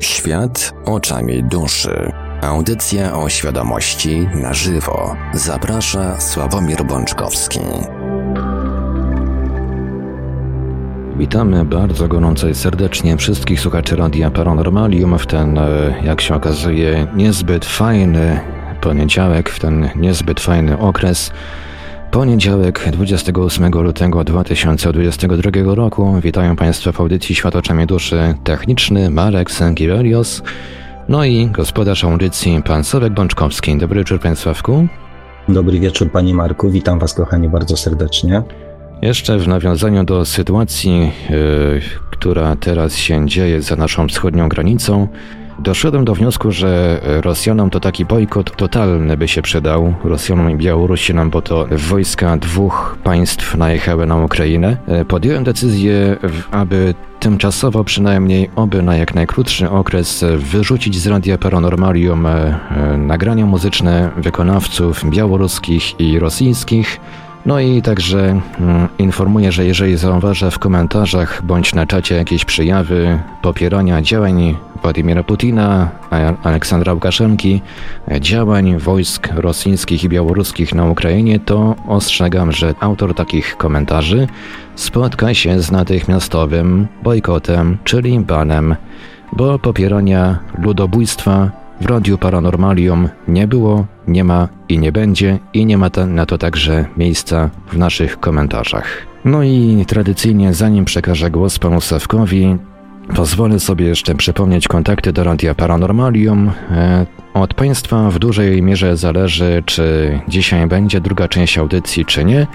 Świat oczami duszy. Audycja o świadomości na żywo. Zaprasza Sławomir Bączkowski. Witamy bardzo gorąco i serdecznie wszystkich słuchaczy Radia Paranormalium w ten, e, jak się okazuje, niezbyt fajny poniedziałek, w ten niezbyt fajny okres. Poniedziałek 28 lutego 2022 roku. Witają Państwa w audycji Świat oczami duszy techniczny Marek Sankiewelios, no i gospodarz audycji Pan Sławek Bączkowski. Dobry wieczór Państwawku. Dobry wieczór Panie Marku, witam Was kochani bardzo serdecznie. Jeszcze w nawiązaniu do sytuacji, yy, która teraz się dzieje za naszą wschodnią granicą, Doszedłem do wniosku, że Rosjanom to taki bojkot totalny by się przydał. Rosjanom i Białorusinom, bo to wojska dwóch państw najechały na Ukrainę. Podjąłem decyzję, aby tymczasowo przynajmniej, oby na jak najkrótszy okres, wyrzucić z Radia Paranormalium e, nagrania muzyczne wykonawców białoruskich i rosyjskich, no i także mm, informuję, że jeżeli zauważę w komentarzach bądź na czacie jakieś przejawy popierania działań Władimira Putina, Aleksandra Łukaszenki, działań wojsk rosyjskich i białoruskich na Ukrainie, to ostrzegam, że autor takich komentarzy spotka się z natychmiastowym bojkotem, czyli banem, bo popierania ludobójstwa w Radiu Paranormalium nie było, nie ma i nie będzie i nie ma na to także miejsca w naszych komentarzach. No i tradycyjnie, zanim przekażę głos panu Sawkowi, pozwolę sobie jeszcze przypomnieć kontakty do Radia Paranormalium. E, od Państwa w dużej mierze zależy, czy dzisiaj będzie druga część audycji, czy nie.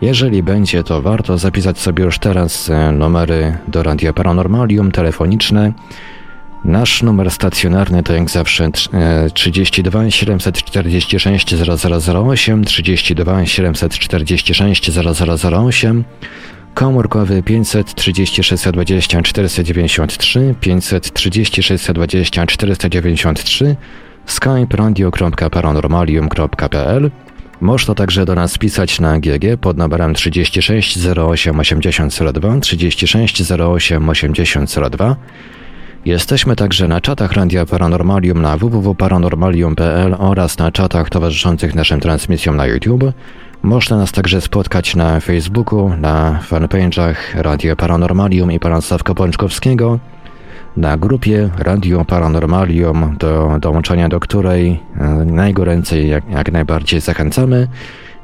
Jeżeli będzie, to warto zapisać sobie już teraz e, numery do Radia Paranormalium telefoniczne Nasz numer stacjonarny to jak zawsze 32 746 0008, 32 746 0008, komórkowy 536 20 493, 536 20 493, skype radio.paranormalium.pl można także do nas pisać na GG pod numerem 36 08 8002, 36 08 8002, Jesteśmy także na czatach Radia Paranormalium na www.paranormalium.pl oraz na czatach towarzyszących naszym transmisjom na YouTube. Można nas także spotkać na Facebooku, na fanpage'ach Radio Paranormalium i Pana Sławka Pączkowskiego, na grupie Radio Paranormalium, do dołączenia do której e, najgoręcej jak, jak najbardziej zachęcamy.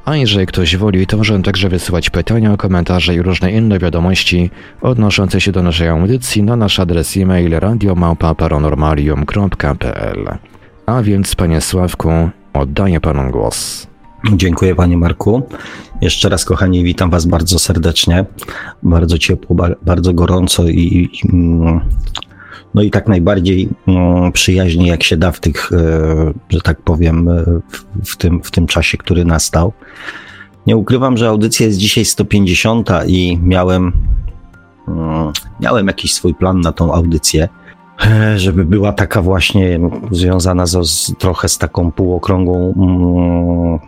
A jeżeli ktoś woli, to możemy także wysyłać pytania, komentarze i różne inne wiadomości odnoszące się do naszej audycji na nasz adres e-mail radiomałpa-paranormalium.pl. A więc, panie Sławku, oddaję panu głos. Dziękuję panie Marku. Jeszcze raz kochani, witam was bardzo serdecznie, bardzo ciepło, bardzo gorąco i, i mm, no i tak najbardziej mm, przyjaźnie, jak się da w tych, e, że tak powiem, e, w, tym, w tym czasie, który nastał. Nie ukrywam, że audycja jest dzisiaj 150 i miałem, mm, miałem jakiś swój plan na tą audycję, e, żeby była taka właśnie związana z, z trochę z taką półokrągłą mm,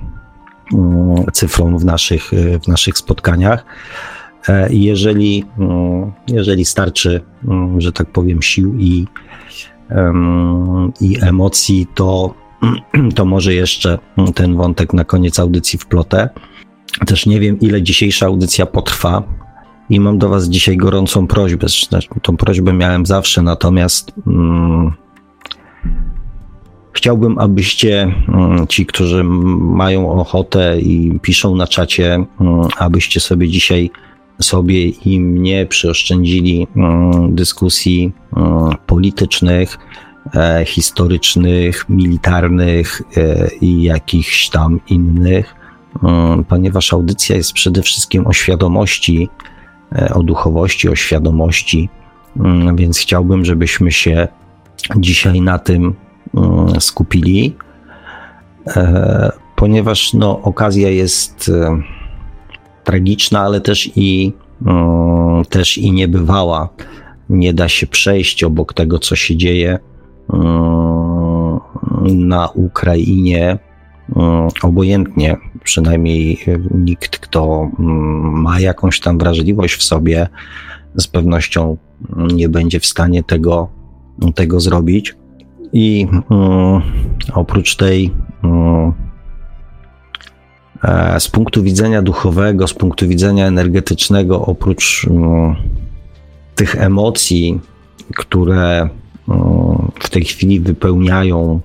cyfrą w naszych, w naszych spotkaniach. E, jeżeli, mm, jeżeli starczy, mm, że tak powiem, sił i, i emocji, to, to może jeszcze ten wątek na koniec audycji wplotę. Też nie wiem, ile dzisiejsza audycja potrwa. I mam do Was dzisiaj gorącą prośbę. Tą prośbę miałem zawsze, natomiast mm, chciałbym, abyście, mm, ci, którzy mają ochotę i piszą na czacie, mm, abyście sobie dzisiaj sobie i mnie przyoszczędzili mm, dyskusji mm, politycznych, e, historycznych, militarnych e, i jakichś tam innych, mm, ponieważ audycja jest przede wszystkim o świadomości, e, o duchowości, o świadomości, więc chciałbym, żebyśmy się dzisiaj na tym skupili, ponieważ no, okazja jest tragiczna, ale też i, też i niebywała. Nie da się przejść obok tego, co się dzieje na Ukrainie, obojętnie. Przynajmniej nikt, kto ma jakąś tam wrażliwość w sobie, z pewnością nie będzie w stanie tego tego zrobić. I oprócz tej, z punktu widzenia duchowego, z punktu widzenia energetycznego, oprócz mm, tych emocji, które mm, w tej chwili wypełniają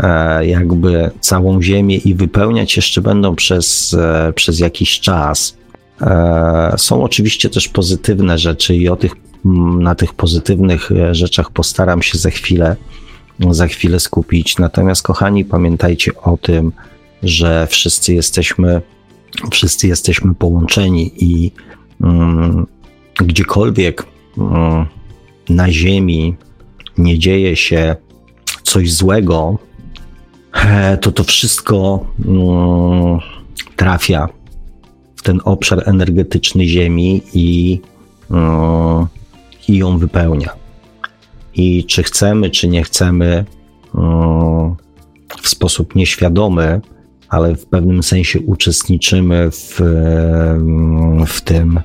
e, jakby całą Ziemię i wypełniać jeszcze będą przez, e, przez jakiś czas. Są oczywiście też pozytywne rzeczy i o tych na tych pozytywnych e, rzeczach postaram się za chwilę, za chwilę skupić. Natomiast, kochani, pamiętajcie o tym, że wszyscy jesteśmy, wszyscy jesteśmy połączeni i mm, gdziekolwiek mm, na Ziemi nie dzieje się coś złego, e, to to wszystko mm, trafia w ten obszar energetyczny Ziemi i mm, i ją wypełnia. I czy chcemy, czy nie chcemy, mm, w sposób nieświadomy, ale w pewnym sensie uczestniczymy w, mm, w tym,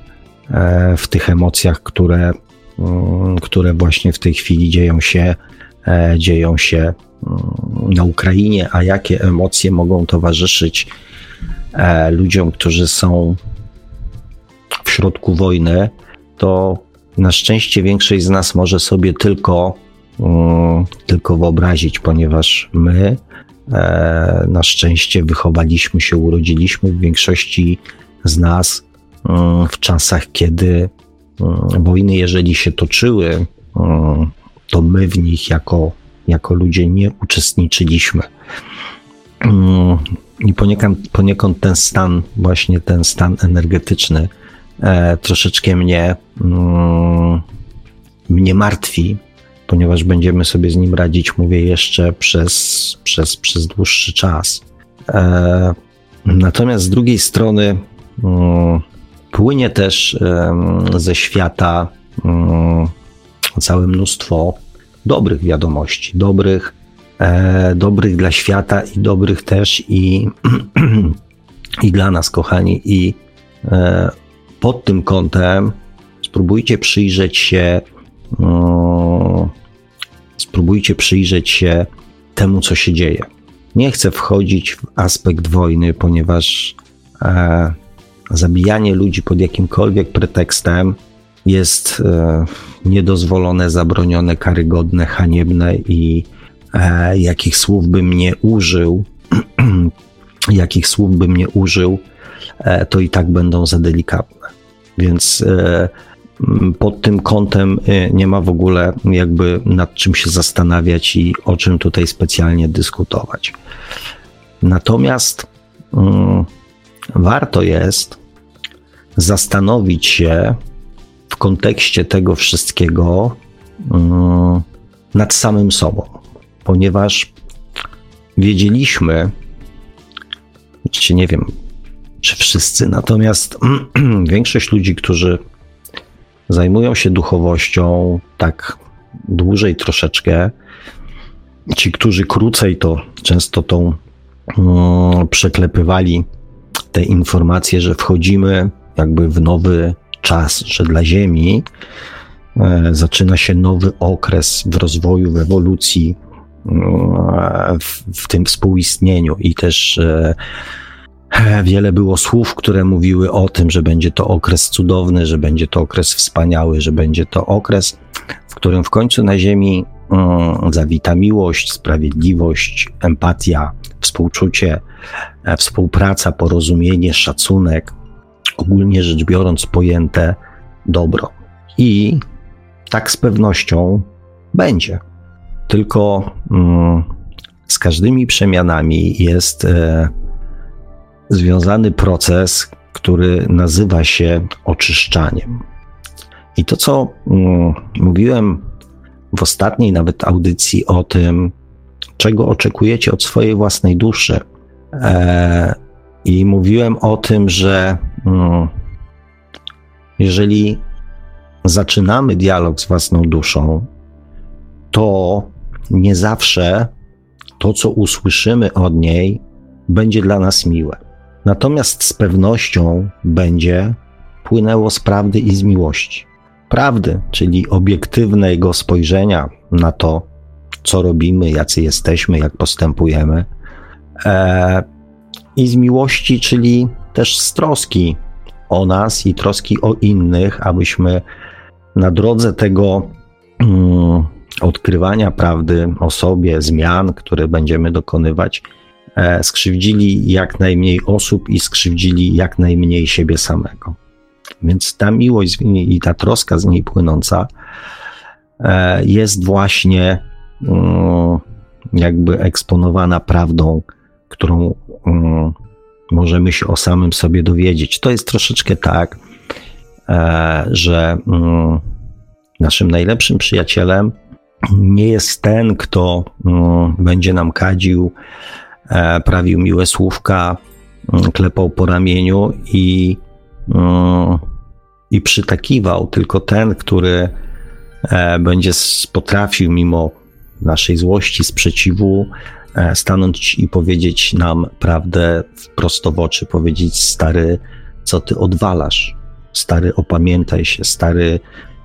e, w tych emocjach, które, mm, które właśnie w tej chwili dzieją się, e, dzieją się na Ukrainie, a jakie emocje mogą towarzyszyć e, ludziom, którzy są w środku wojny, to na szczęście większość z nas może sobie tylko, um, tylko wyobrazić, ponieważ my na szczęście wychowaliśmy się, urodziliśmy w większości z nas um, w czasach, kiedy um, wojny, jeżeli się toczyły, to my w nich jako, jako ludzie nie uczestniczyliśmy. I poniekąd, poniekąd ten stan, właśnie ten stan energetyczny, e, troszeczkę mnie, mm, mnie martwi, ponieważ będziemy sobie z nim radzić, mówię jeszcze, przez, przez, przez dłuższy czas. E, natomiast z drugiej strony mm, płynie też ze świata mm, całe mnóstwo dobrych wiadomości, dobrych, e, dobrych dla świata i dobrych też i, i dla nas, kochani, i e, pod tym kątem spróbujcie przyjrzeć się, no, spróbujcie przyjrzeć się temu, co się dzieje. Nie chcę wchodzić w aspekt wojny, ponieważ e, zabijanie ludzi pod jakimkolwiek pretekstem jest e, niedozwolone, zabronione, karygodne, haniebne i e, jakich słów bym nie użył, jakich słów bym nie użył, e, to i tak będą za delikatne. Więc e, pod tym kątem e, nie ma w ogóle jakby nad czym się zastanawiać i o czym tutaj specjalnie dyskutować. Natomiast mm, warto jest zastanowić się w kontekście tego wszystkiego mm, nad samym sobą, ponieważ wiedzieliśmy, czy nie wiem, czy wszyscy, natomiast większość ludzi, którzy zajmują się duchowością tak dłużej troszeczkę, ci, którzy krócej, to często tą um, przeklepywali te informacje, że wchodzimy jakby w nowy czas, że dla Ziemi e, zaczyna się nowy okres w rozwoju, w ewolucji, e, w, w tym współistnieniu i też e, Wiele było słów, które mówiły o tym, że będzie to okres cudowny, że będzie to okres wspaniały, że będzie to okres, w którym w końcu na Ziemi um, zawita miłość, sprawiedliwość, empatia, współczucie, e, współpraca, porozumienie, szacunek, ogólnie rzecz biorąc pojęte dobro. I tak z pewnością będzie. Tylko um, z każdymi przemianami jest. E, związany proces, który nazywa się oczyszczaniem. I to, co mm, mówiłem w ostatniej nawet audycji o tym, czego oczekujecie od swojej własnej duszy. E, I mówiłem o tym, że mm, jeżeli zaczynamy dialog z własną duszą, to nie zawsze to, co usłyszymy od niej, będzie dla nas miłe. Natomiast z pewnością będzie płynęło z prawdy i z miłości. prawdy, czyli obiektywnego spojrzenia na to, co robimy, jacy jesteśmy, jak postępujemy. E, I z miłości, czyli też z troski o nas i troski o innych, abyśmy na drodze tego mm, odkrywania prawdy o sobie, zmian, które będziemy dokonywać, skrzywdzili jak najmniej osób i skrzywdzili jak najmniej siebie samego. Więc ta miłość i ta troska z niej płynąca e, jest właśnie mm, jakby eksponowana prawdą, którą mm, możemy się o samym sobie dowiedzieć. To jest troszeczkę tak, e, że mm, naszym najlepszym przyjacielem nie jest ten, kto będzie nam kadził, e, prawił miłe słówka, klepał po ramieniu i i przytakiwał, tylko ten, który e, będzie potrafił mimo naszej złości, sprzeciwu, e, stanąć i powiedzieć nam prawdę prosto w oczy, powiedzieć stary, co ty odwalasz, stary, opamiętaj się, stary,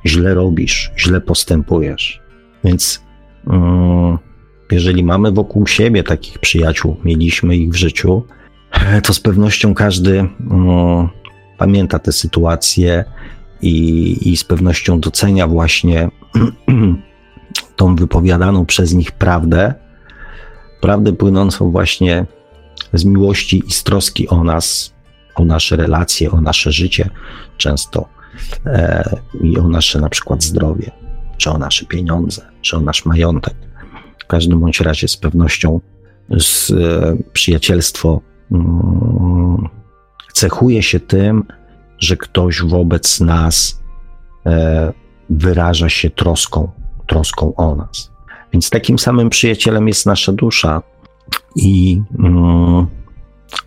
źle robisz, źle postępujesz. Więc mm, jeżeli mamy wokół siebie takich przyjaciół, mieliśmy ich w życiu, e, to z pewnością każdy mm, pamięta tę sytuację i, i z pewnością docenia właśnie tą wypowiadaną przez nich prawdę, prawdę płynącą właśnie z miłości i z troski o nas, o nasze relacje, o nasze życie, często e, i o nasze na przykład zdrowie, czy o nasze pieniądze, czy o nasz majątek. Każdym bądź razie z pewnością z, e, przyjacielstwo mm, cechuje się tym, że ktoś wobec nas e, wyraża się troską, troską o nas. Więc takim samym przyjacielem jest nasza dusza i mm,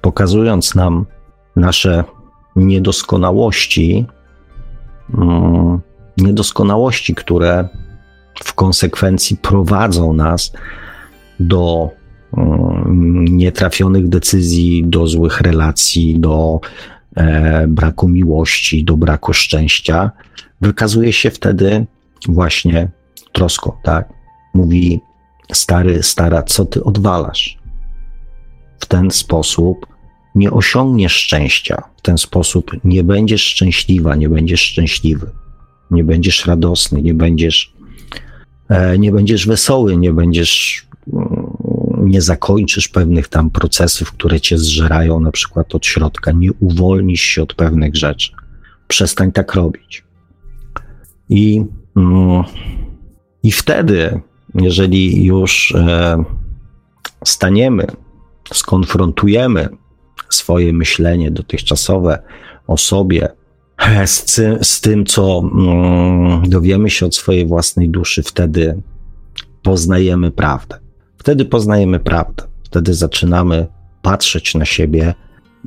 pokazując nam nasze niedoskonałości, mm, niedoskonałości, które w konsekwencji prowadzą nas do mm, nietrafionych decyzji, do złych relacji, do e, braku miłości, do braku szczęścia, wykazuje się wtedy właśnie troską, tak? Mówi stary, stara, co ty odwalasz? W ten sposób nie osiągniesz szczęścia, w ten sposób nie będziesz szczęśliwa, nie będziesz szczęśliwy, nie będziesz radosny, nie będziesz, nie będziesz wesoły, nie będziesz mm, nie zakończysz pewnych tam procesów, które cię zżerają na przykład od środka, nie uwolnisz się od pewnych rzeczy. Przestań tak robić. I, mm, i wtedy, jeżeli już e, staniemy, skonfrontujemy swoje myślenie dotychczasowe o sobie e, z, z tym, co mm, dowiemy się od swojej własnej duszy, wtedy poznajemy prawdę. Wtedy poznajemy prawdę. Wtedy zaczynamy patrzeć na siebie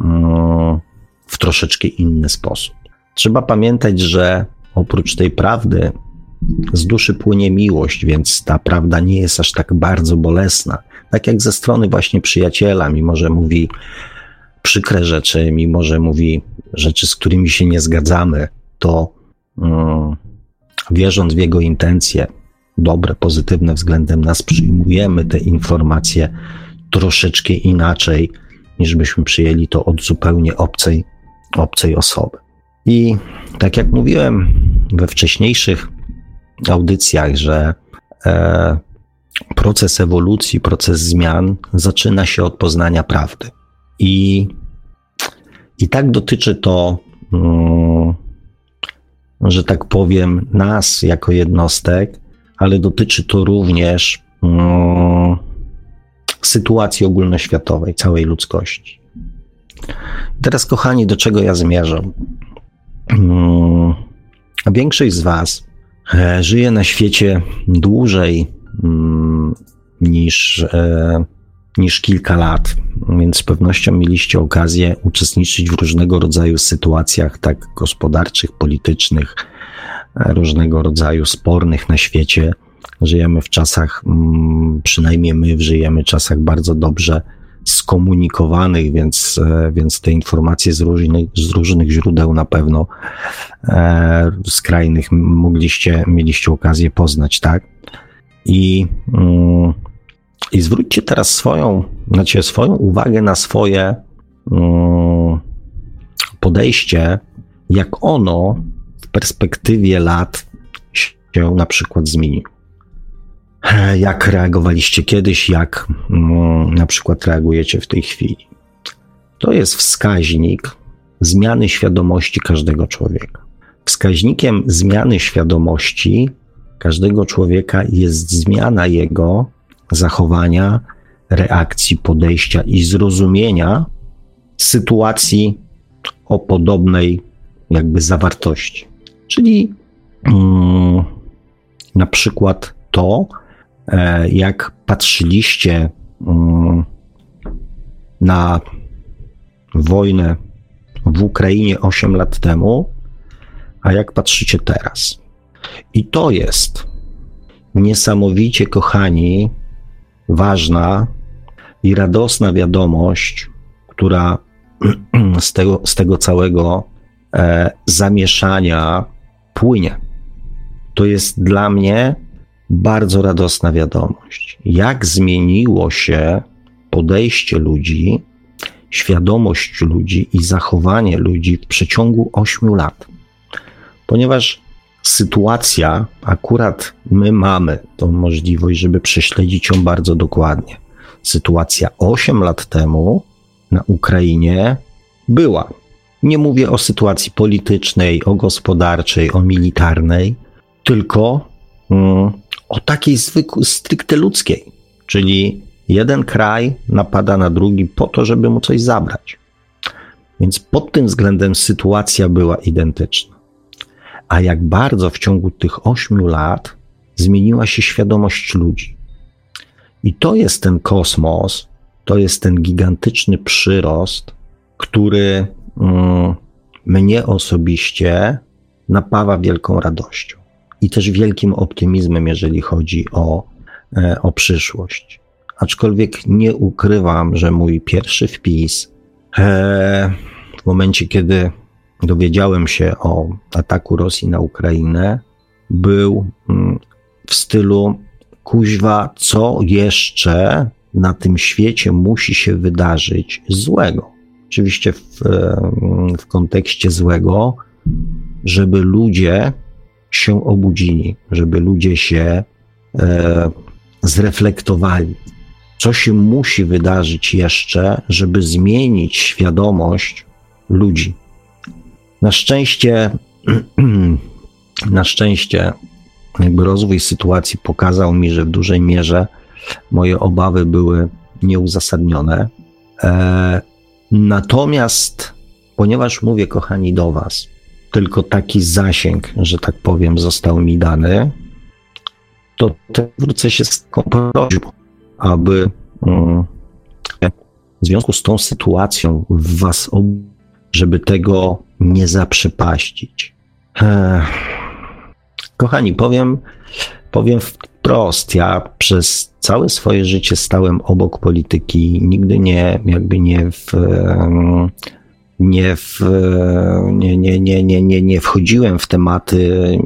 mm, w troszeczkę inny sposób. Trzeba pamiętać, że oprócz tej prawdy z duszy płynie miłość, więc ta prawda nie jest aż tak bardzo bolesna. Tak jak ze strony właśnie przyjaciela, mimo że mówi przykre rzeczy, mimo że mówi rzeczy, z którymi się nie zgadzamy, to mm, wierząc w jego intencje, dobre, pozytywne względem nas, przyjmujemy te informacje troszeczkę inaczej, niż byśmy przyjęli to od zupełnie obcej, obcej osoby. I tak jak mówiłem we wcześniejszych audycjach, że e, proces ewolucji, proces zmian zaczyna się od poznania prawdy. I, i tak dotyczy to, mm, że tak powiem, nas jako jednostek, ale dotyczy to również um, sytuacji ogólnoświatowej, całej ludzkości. Teraz, kochani, do czego ja zmierzam? Um, większość z Was e, żyje na świecie dłużej niż, e, niż kilka lat, więc z pewnością mieliście okazję uczestniczyć w różnego rodzaju sytuacjach, tak gospodarczych, politycznych, różnego rodzaju spornych na świecie. Żyjemy w czasach, mm, przynajmniej my żyjemy w czasach bardzo dobrze skomunikowanych, więc, e, więc te informacje z różnych, z różnych źródeł na pewno e, skrajnych mogliście, mieliście okazję poznać, tak? I, mm, i zwróćcie teraz swoją, znaczy swoją uwagę na swoje mm, podejście, jak ono w perspektywie lat się na przykład zmieni. Jak reagowaliście kiedyś, jak mm, na przykład reagujecie w tej chwili. To jest wskaźnik zmiany świadomości każdego człowieka. Wskaźnikiem zmiany świadomości każdego człowieka jest zmiana jego zachowania, reakcji, podejścia i zrozumienia sytuacji o podobnej jakby zawartości. Czyli mm, na przykład to, e, jak patrzyliście mm, na wojnę w Ukrainie 8 lat temu, a jak patrzycie teraz. I to jest niesamowicie, kochani, ważna i radosna wiadomość, która z tego, z tego całego e, zamieszania płynie. To jest dla mnie bardzo radosna wiadomość. Jak zmieniło się podejście ludzi, świadomość ludzi i zachowanie ludzi w przeciągu 8 lat. Ponieważ sytuacja, akurat my mamy tą możliwość, żeby prześledzić ją bardzo dokładnie. Sytuacja 8 lat temu na Ukrainie była. Nie mówię o sytuacji politycznej, o gospodarczej, o militarnej, tylko mm, o takiej zwykłej, stricte ludzkiej. Czyli jeden kraj napada na drugi po to, żeby mu coś zabrać. Więc pod tym względem sytuacja była identyczna. A jak bardzo w ciągu tych ośmiu lat zmieniła się świadomość ludzi. I to jest ten kosmos, to jest ten gigantyczny przyrost, który mm, mnie osobiście napawa wielką radością i też wielkim optymizmem, jeżeli chodzi o, e, o przyszłość. Aczkolwiek nie ukrywam, że mój pierwszy wpis e, w momencie, kiedy dowiedziałem się o ataku Rosji na Ukrainę, był mm, w stylu kuźwa, co jeszcze na tym świecie musi się wydarzyć złego. Oczywiście w, w kontekście złego, żeby ludzie się obudzili, żeby ludzie się e, zreflektowali. Co się musi wydarzyć jeszcze, żeby zmienić świadomość ludzi? Na szczęście, na szczęście, jakby rozwój sytuacji pokazał mi, że w dużej mierze moje obawy były nieuzasadnione. E, natomiast, ponieważ mówię, kochani, do Was, tylko taki zasięg, że tak powiem, został mi dany, to wrócę się z taką prośbą, aby mm, w związku z tą sytuacją w Was, żeby tego nie zaprzepaścić. Kochani, powiem, powiem wprost, ja przez całe swoje życie stałem obok polityki, nigdy nie, jakby nie w, nie, w, nie, nie, nie, nie, nie, nie wchodziłem w tematy,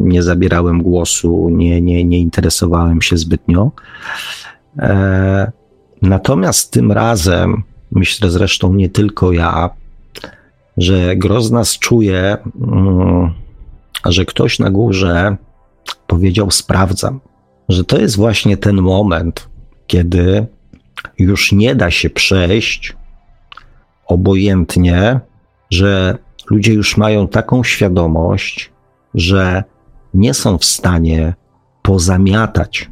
nie zabierałem głosu, nie, nie, nie interesowałem się zbytnio. Natomiast tym razem, myślę zresztą nie tylko ja, że gros nas czuje, mm, że ktoś na górze powiedział: Sprawdzam, że to jest właśnie ten moment, kiedy już nie da się przejść obojętnie, że ludzie już mają taką świadomość, że nie są w stanie pozamiatać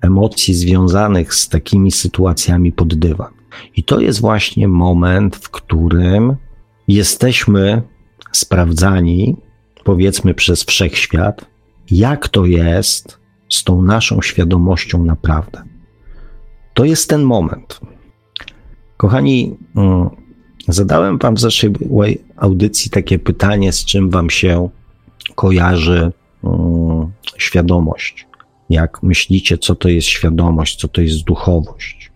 emocji związanych z takimi sytuacjami pod dywan. I to jest właśnie moment, w którym jesteśmy sprawdzani, powiedzmy przez wszechświat, jak to jest z tą naszą świadomością naprawdę. To jest ten moment. Kochani, mm, zadałem Wam w zeszłej audycji takie pytanie, z czym Wam się kojarzy mm, świadomość. Jak myślicie, co to jest świadomość, co to jest duchowość?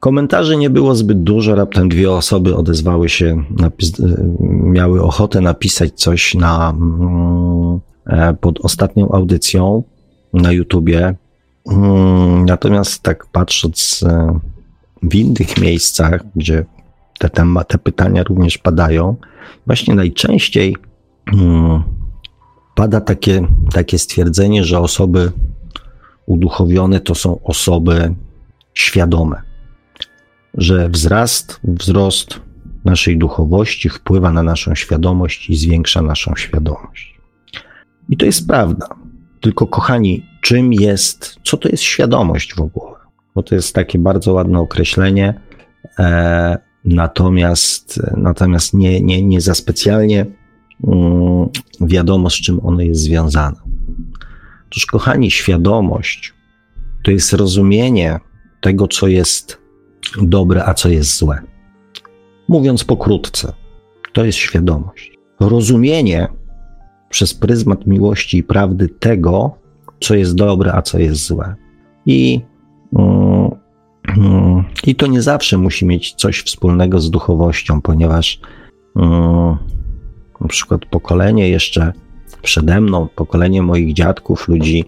Komentarzy nie było zbyt dużo, raptem dwie osoby odezwały się, napis- miały ochotę napisać coś na, mm, e, pod ostatnią audycją na YouTubie. Mm, Natomiast tak patrząc e, w innych miejscach, gdzie te, tema- te pytania również padają, właśnie najczęściej mm, pada takie, takie stwierdzenie, że osoby uduchowione to są osoby świadome, że wzrast, wzrost naszej duchowości wpływa na naszą świadomość i zwiększa naszą świadomość. I to jest prawda. Tylko, kochani, czym jest, co to jest świadomość w ogóle? Bo to jest takie bardzo ładne określenie, e, natomiast, natomiast nie, nie, nie za specjalnie mm, wiadomo, z czym ono jest związane. Otóż, kochani, świadomość to jest rozumienie tego, co jest dobre, a co jest złe. Mówiąc pokrótce, to jest świadomość. Rozumienie przez pryzmat miłości i prawdy tego, co jest dobre, a co jest złe. I, mm, mm, i to nie zawsze musi mieć coś wspólnego z duchowością, ponieważ mm, na przykład pokolenie jeszcze przede mną, pokolenie moich dziadków, ludzi,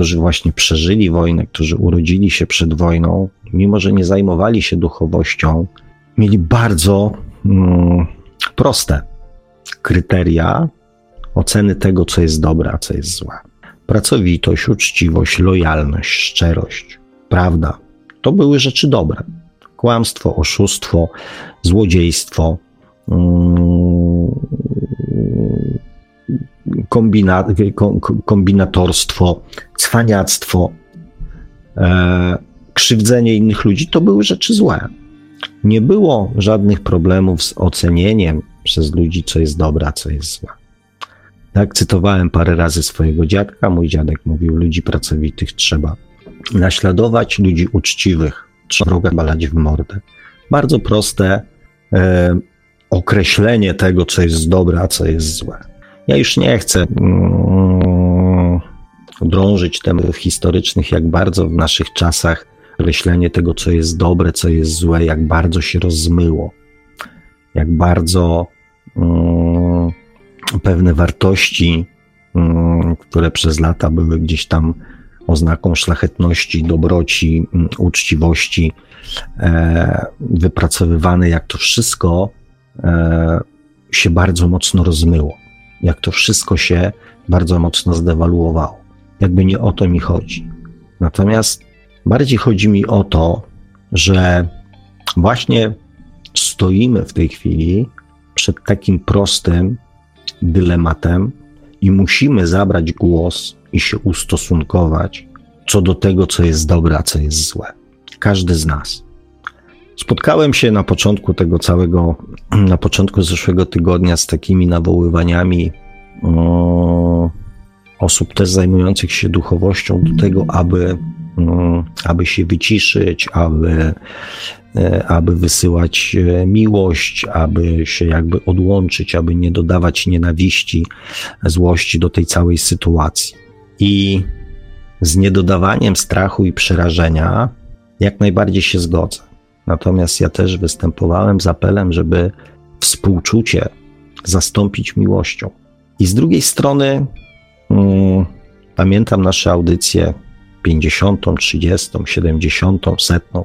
którzy właśnie przeżyli wojnę, którzy urodzili się przed wojną, mimo że nie zajmowali się duchowością, mieli bardzo mm, proste kryteria oceny tego, co jest dobre, a co jest złe. Pracowitość, uczciwość, lojalność, szczerość, prawda to były rzeczy dobre. Kłamstwo, oszustwo, złodziejstwo, mm, kombina, ko- ko- kombinatorstwo, cwaniactwo, e, krzywdzenie innych ludzi to były rzeczy złe. Nie było żadnych problemów z ocenieniem przez ludzi, co jest dobre, a co jest złe. Tak, cytowałem parę razy swojego dziadka. Mój dziadek mówił: Ludzi pracowitych trzeba naśladować, ludzi uczciwych trzeba wroga balać w mordę. Bardzo proste e, określenie tego, co jest dobre, a co jest złe. Ja już nie chcę mm, drążyć tematów historycznych, jak bardzo w naszych czasach określenie tego, co jest dobre, co jest złe, jak bardzo się rozmyło, jak bardzo mm, pewne wartości, mm, które przez lata były gdzieś tam oznaką szlachetności, dobroci, uczciwości, e, wypracowywane, jak to wszystko e, się bardzo mocno rozmyło, jak to wszystko się bardzo mocno zdewaluowało. Jakby nie o to mi chodzi. Natomiast bardziej chodzi mi o to, że właśnie stoimy w tej chwili przed takim prostym dylematem i musimy zabrać głos i się ustosunkować co do tego, co jest dobre, a co jest złe. Każdy z nas. Spotkałem się na początku tego całego, na początku zeszłego tygodnia z takimi nawoływaniami um, osób też zajmujących się duchowością do tego, aby, aby się wyciszyć, aby, e, aby wysyłać e, miłość, aby się jakby odłączyć, aby nie dodawać nienawiści, złości do tej całej sytuacji. I z niedodawaniem strachu i przerażenia jak najbardziej się zgodzę. Natomiast ja też występowałem z apelem, żeby współczucie zastąpić miłością. I z drugiej strony mm, pamiętam nasze audycje 50., 30., 70., setną,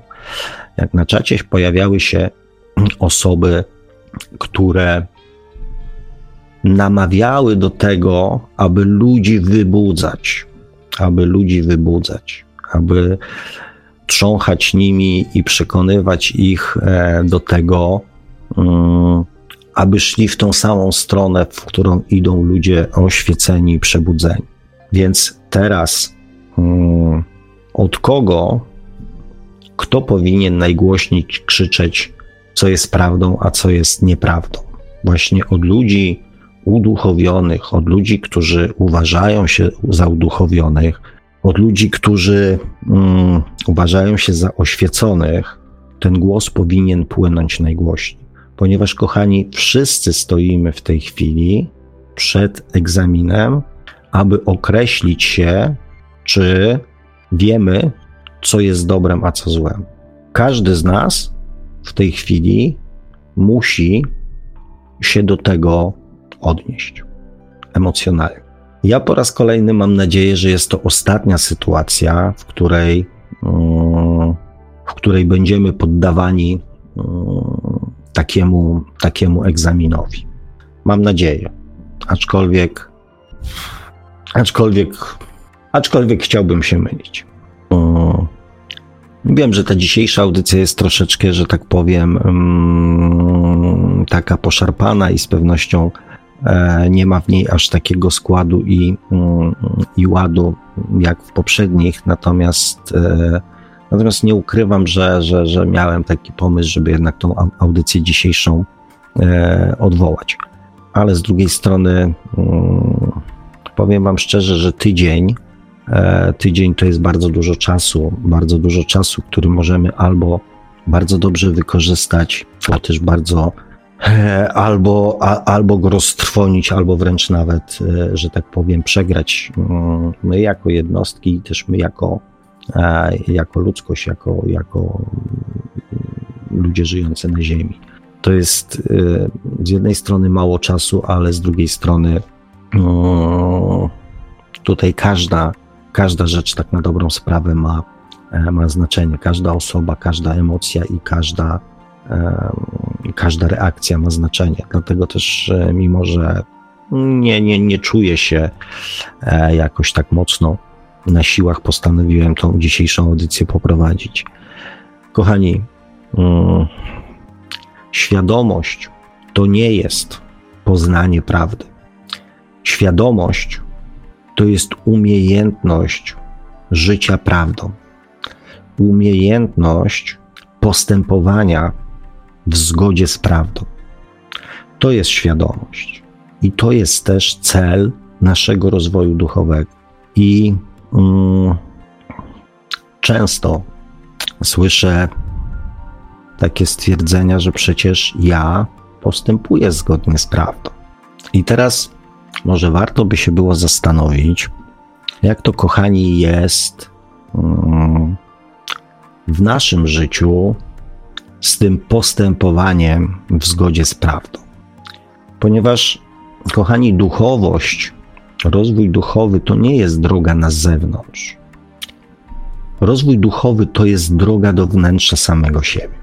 jak na czacie pojawiały się osoby, które namawiały do tego, aby ludzi wybudzać, aby ludzi wybudzać, aby trząchać nimi i przekonywać ich e, do tego, mm, aby szli w tą samą stronę, w którą idą ludzie oświeceni i przebudzeni. Więc teraz mm, od kogo, kto powinien najgłośniej krzyczeć, co jest prawdą, a co jest nieprawdą? Właśnie od ludzi uduchowionych, od ludzi, którzy uważają się za uduchowionych, od ludzi, którzy mm, uważają się za oświeconych, ten głos powinien płynąć najgłośniej. Ponieważ, kochani, wszyscy stoimy w tej chwili przed egzaminem, aby określić się, czy wiemy, co jest dobrem, a co złem. każdy z nas w tej chwili musi się do tego odnieść emocjonalnie. Ja po raz kolejny mam nadzieję, że jest to ostatnia sytuacja, w której, mm, w której będziemy poddawani mm, takiemu, takiemu egzaminowi. Mam nadzieję. Aczkolwiek, aczkolwiek, aczkolwiek chciałbym się mylić. Mm, wiem, że ta dzisiejsza audycja jest troszeczkę, że tak powiem, taka poszarpana i z pewnością nie ma w niej aż takiego składu i, mm, i ładu jak w poprzednich, natomiast, e, natomiast nie ukrywam, że, że, że miałem taki pomysł, żeby jednak tą audycję dzisiejszą e, odwołać. Ale z drugiej strony mm, powiem Wam szczerze, że tydzień, tydzień to jest bardzo dużo czasu, bardzo dużo czasu, który możemy albo bardzo dobrze wykorzystać, ale też bardzo E, albo, a, albo go roztrwonić, albo wręcz nawet, e, że tak powiem, przegrać mm, my jako jednostki też my jako, e, jako ludzkość, jako, jako mm, ludzie żyjący na Ziemi. To jest z jednej strony mało czasu, ale z drugiej strony mm, tutaj każda, każda rzecz tak na dobrą sprawę ma, ma znaczenie. Każda osoba, każda emocja i każda każda reakcja ma znaczenie. Dlatego też, mimo że nie, nie, nie czuję się e, jakoś tak mocno na siłach, postanowiłem tą dzisiejszą audycję poprowadzić. Kochani, mm, świadomość to nie jest poznanie prawdy. Świadomość to jest umiejętność życia prawdą. Umiejętność postępowania w zgodzie z prawdą. To jest świadomość i to jest też cel naszego rozwoju duchowego. I mm, często słyszę takie stwierdzenia, że przecież ja postępuję zgodnie z prawdą. I teraz może warto by się było zastanowić, jak to, kochani, jest mm, w naszym życiu z tym postępowaniem w zgodzie z prawdą. Ponieważ, kochani, duchowość, rozwój duchowy to nie jest droga na zewnątrz. Rozwój duchowy to jest droga do wnętrza samego siebie.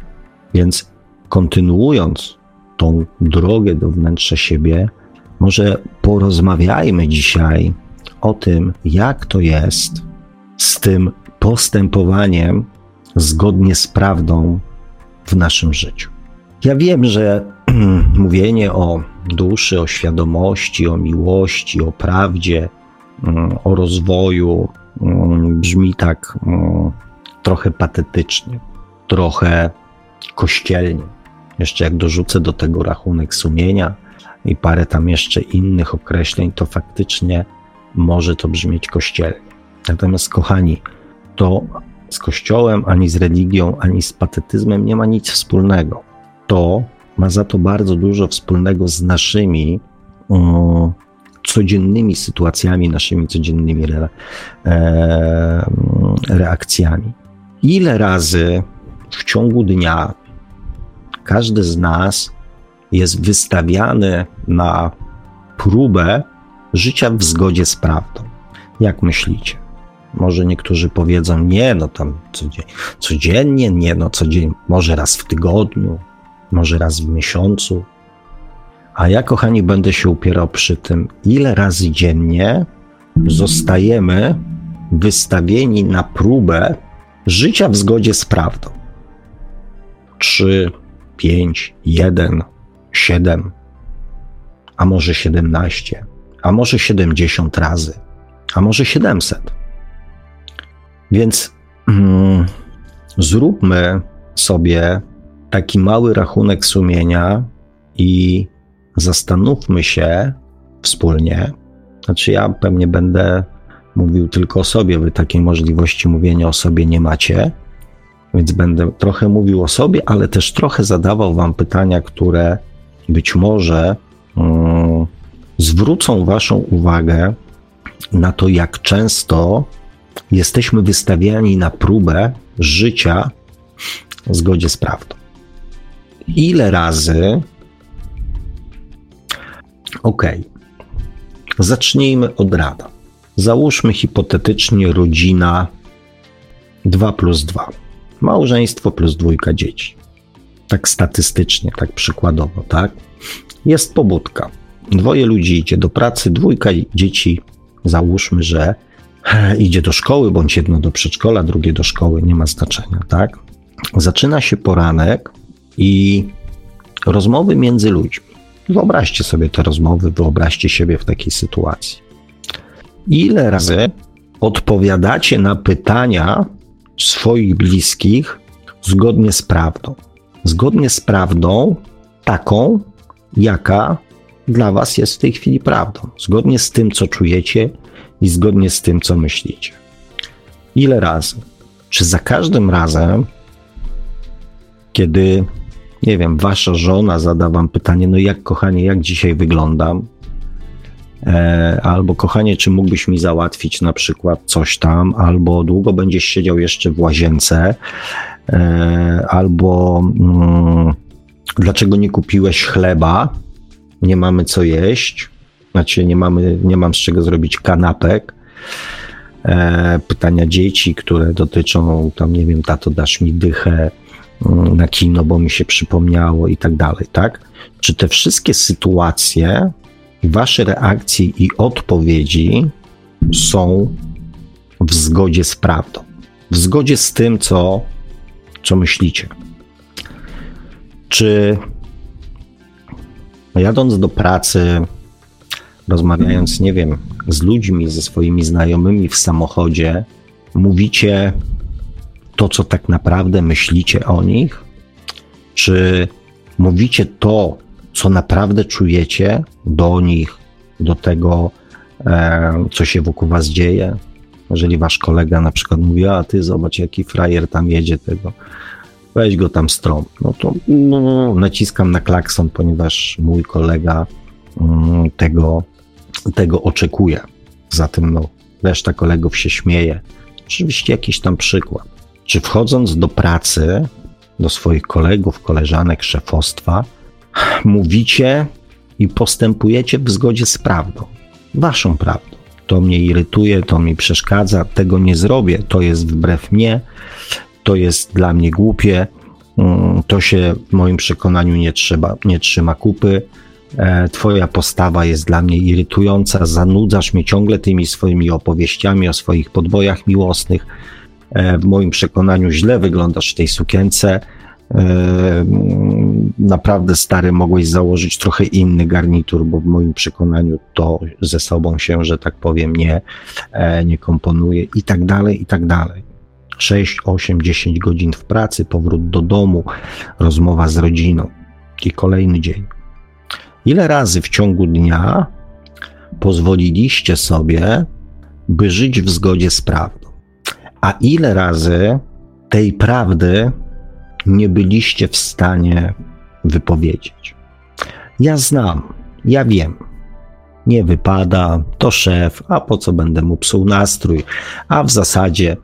Więc kontynuując tą drogę do wnętrza siebie, może porozmawiajmy dzisiaj o tym, jak to jest z tym postępowaniem zgodnie z prawdą w naszym życiu. Ja wiem, że mówienie o duszy, o świadomości, o miłości, o prawdzie, mm, o rozwoju mm, brzmi tak mm, trochę patetycznie, trochę kościelnie. Jeszcze jak dorzucę do tego rachunek sumienia i parę tam jeszcze innych określeń, to faktycznie może to brzmieć kościelnie. Natomiast, kochani, to z Kościołem, ani z religią, ani z patetyzmem nie ma nic wspólnego. To ma za to bardzo dużo wspólnego z naszymi um, codziennymi sytuacjami, naszymi codziennymi re, e, reakcjami. Ile razy w ciągu dnia każdy z nas jest wystawiany na próbę życia w zgodzie z prawdą? Jak myślicie? Może niektórzy powiedzą, nie, no tam codziennie, nie, no codziennie, może raz w tygodniu, może raz w miesiącu. A ja, kochani, będę się upierał przy tym, ile razy dziennie zostajemy wystawieni na próbę życia w zgodzie z prawdą. Trzy, pięć, jeden, siedem, a może siedemnaście, a może siedemdziesiąt razy, a może siedemset. Więc mm, zróbmy sobie taki mały rachunek sumienia i zastanówmy się wspólnie. Znaczy, ja pewnie będę mówił tylko o sobie, wy takiej możliwości mówienia o sobie nie macie, więc będę trochę mówił o sobie, ale też trochę zadawał Wam pytania, które być może mm, zwrócą Waszą uwagę na to, jak często jesteśmy wystawiani na próbę życia w zgodzie z prawdą. Ile razy. Okay. Zacznijmy od rada. Załóżmy hipotetycznie rodzina 2 plus 2. Małżeństwo plus dwójka dzieci. Tak statystycznie, tak przykładowo, tak? Jest pobudka. Dwoje ludzi idzie do pracy, dwójka dzieci, załóżmy, że idzie do szkoły, bądź jedno do przedszkola, drugie do szkoły, nie ma znaczenia, tak? Zaczyna się poranek i rozmowy między ludźmi. Wyobraźcie sobie te rozmowy, wyobraźcie siebie w takiej sytuacji. Ile razy odpowiadacie na pytania swoich bliskich zgodnie z prawdą? Zgodnie z prawdą taką, jaka dla Was jest w tej chwili prawdą, zgodnie z tym, co czujecie i zgodnie z tym, co myślicie. Ile razy? Czy za każdym razem, kiedy, nie wiem, Wasza żona zada Wam pytanie, no jak kochanie, jak dzisiaj wyglądam? E, albo kochanie, czy mógłbyś mi załatwić na przykład coś tam, albo długo będziesz siedział jeszcze w łazience, e, albo mm, dlaczego nie kupiłeś chleba? nie mamy co jeść, znaczy nie, mamy, nie mam z czego zrobić kanapek. E, pytania dzieci, które dotyczą, tam nie wiem, tato dasz mi dychę mm, na kino, bo mi się przypomniało i tak dalej, tak? Czy te wszystkie sytuacje, wasze reakcje i odpowiedzi są w zgodzie z prawdą, w zgodzie z tym, co, co myślicie? Czy no jadąc do pracy, rozmawiając, nie wiem, z ludźmi, ze swoimi znajomymi w samochodzie, mówicie to, co tak naprawdę myślicie o nich? Czy mówicie to, co naprawdę czujecie do nich, do tego, e, co się wokół was dzieje? Jeżeli wasz kolega na przykład mówi, a ty zobacz, jaki frajer tam jedzie tego, weź go tam strom. No to no, naciskam na klakson, ponieważ mój kolega mm, tego, tego oczekuje. Zatem no, reszta kolegów się śmieje. Oczywiście jakiś tam przykład. Czy wchodząc do pracy, do swoich kolegów, koleżanek, szefostwa, mówicie i postępujecie w zgodzie z prawdą, waszą prawdą. To mnie irytuje, to mi przeszkadza, tego nie zrobię, to jest wbrew mnie, to jest dla mnie głupie, mm, to się w moim przekonaniu nie, trzeba, nie trzyma kupy. E, twoja postawa jest dla mnie irytująca, zanudzasz mnie ciągle tymi swoimi opowieściami o swoich podbojach miłosnych. E, w moim przekonaniu źle wyglądasz w tej sukience. E, mm, naprawdę stary, mogłeś założyć trochę inny garnitur, bo w moim przekonaniu to ze sobą się, że tak powiem, nie, nie komponuje i tak dalej, i tak dalej. 6, 8, 10 godzin w pracy, powrót do domu, rozmowa z rodziną i kolejny dzień. Ile razy w ciągu dnia pozwoliliście sobie, by żyć w zgodzie z prawdą? A ile razy tej prawdy nie byliście w stanie wypowiedzieć? Ja znam, ja wiem. Nie wypada, to szef, a po co będę mu psuł nastrój? A w zasadzie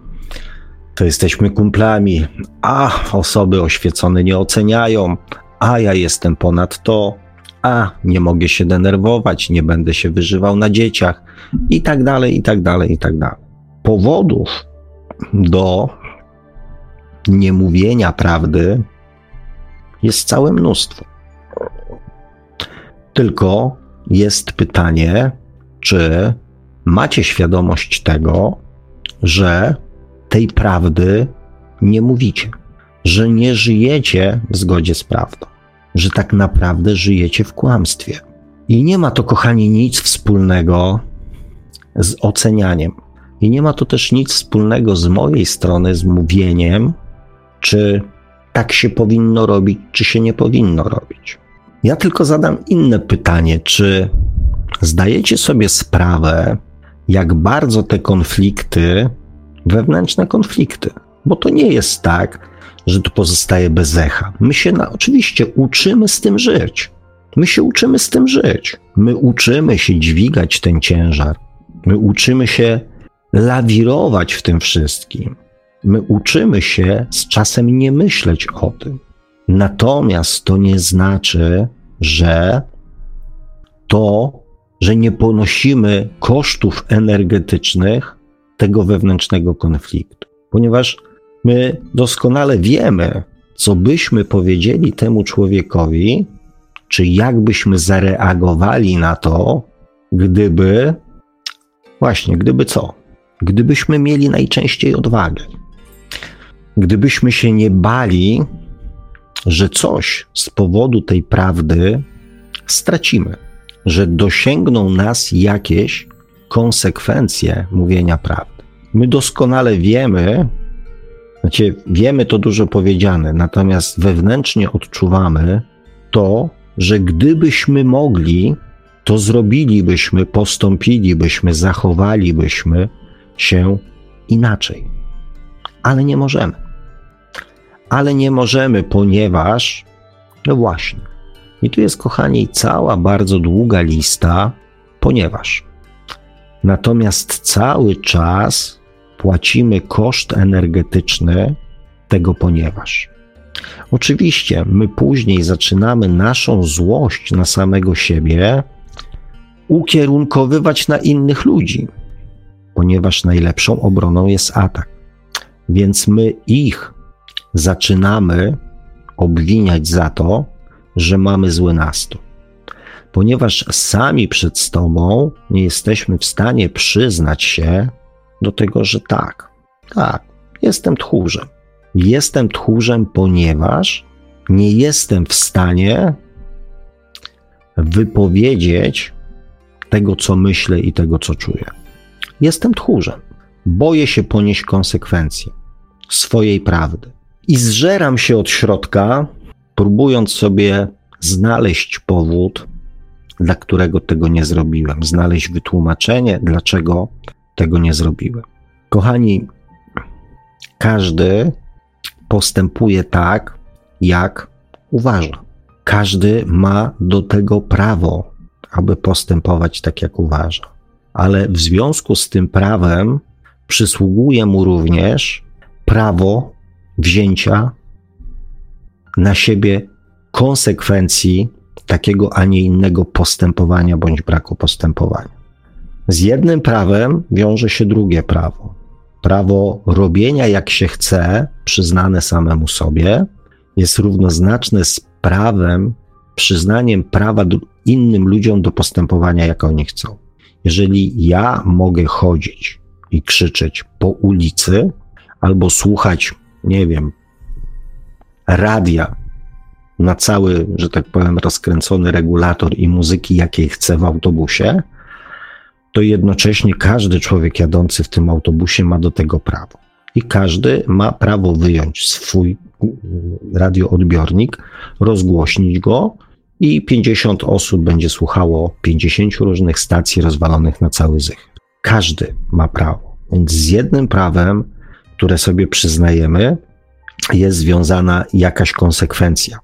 to jesteśmy kumplami, a osoby oświecone nie oceniają, a ja jestem ponad to, a nie mogę się denerwować, nie będę się wyżywał na dzieciach i tak dalej, i tak dalej, i tak dalej. Powodów do niemówienia prawdy jest całe mnóstwo. Tylko jest pytanie, czy macie świadomość tego, że tej prawdy nie mówicie, że nie żyjecie w zgodzie z prawdą, że tak naprawdę żyjecie w kłamstwie. I nie ma to, kochani, nic wspólnego z ocenianiem. I nie ma to też nic wspólnego z mojej strony z mówieniem, czy tak się powinno robić, czy się nie powinno robić. Ja tylko zadam inne pytanie: czy zdajecie sobie sprawę, jak bardzo te konflikty wewnętrzne konflikty. Bo to nie jest tak, że to pozostaje bez echa. My się na, oczywiście uczymy z tym żyć. My się uczymy z tym żyć. My uczymy się dźwigać ten ciężar. My uczymy się lawirować w tym wszystkim. My uczymy się z czasem nie myśleć o tym. Natomiast to nie znaczy, że to, że nie ponosimy kosztów energetycznych tego wewnętrznego konfliktu, ponieważ my doskonale wiemy, co byśmy powiedzieli temu człowiekowi, czy jakbyśmy zareagowali na to, gdyby, właśnie, gdyby co? Gdybyśmy mieli najczęściej odwagę, gdybyśmy się nie bali, że coś z powodu tej prawdy stracimy, że dosięgną nas jakieś konsekwencje mówienia prawdy. My doskonale wiemy, znaczy wiemy to dużo powiedziane, natomiast wewnętrznie odczuwamy to, że gdybyśmy mogli, to zrobilibyśmy, postąpilibyśmy, zachowalibyśmy się inaczej. Ale nie możemy. Ale nie możemy, ponieważ, no właśnie, i tu jest, kochani, cała bardzo długa lista, ponieważ. Natomiast cały czas płacimy koszt energetyczny tego, ponieważ. Oczywiście, my później zaczynamy naszą złość na samego siebie ukierunkowywać na innych ludzi, ponieważ najlepszą obroną jest atak. Więc my ich zaczynamy obwiniać za to, że mamy zły nastrój. Ponieważ sami przed Tobą nie jesteśmy w stanie przyznać się do tego, że tak, tak, jestem tchórzem. Jestem tchórzem, ponieważ nie jestem w stanie wypowiedzieć tego, co myślę i tego, co czuję. Jestem tchórzem. Boję się ponieść konsekwencje swojej prawdy. I zżeram się od środka, próbując sobie znaleźć powód, dla którego tego nie zrobiłem, znaleźć wytłumaczenie, dlaczego tego nie zrobiłem. Kochani, każdy postępuje tak, jak uważa. Każdy ma do tego prawo, aby postępować tak, jak uważa. Ale w związku z tym prawem przysługuje mu również prawo wzięcia na siebie konsekwencji takiego, a nie innego postępowania bądź braku postępowania. Z jednym prawem wiąże się drugie prawo. Prawo robienia jak się chce, przyznane samemu sobie, jest równoznaczne z prawem, przyznaniem prawa innym ludziom do postępowania jak oni chcą. Jeżeli ja mogę chodzić i krzyczeć po ulicy, albo słuchać, nie wiem, radia na cały, że tak powiem, rozkręcony regulator i muzyki, jakiej chcę w autobusie, to jednocześnie każdy człowiek jadący w tym autobusie ma do tego prawo. I każdy ma prawo wyjąć swój radioodbiornik, rozgłośnić go i 50 osób będzie słuchało 50 różnych stacji rozwalonych na cały zych. Każdy ma prawo. Więc z jednym prawem, które sobie przyznajemy, jest związana jakaś konsekwencja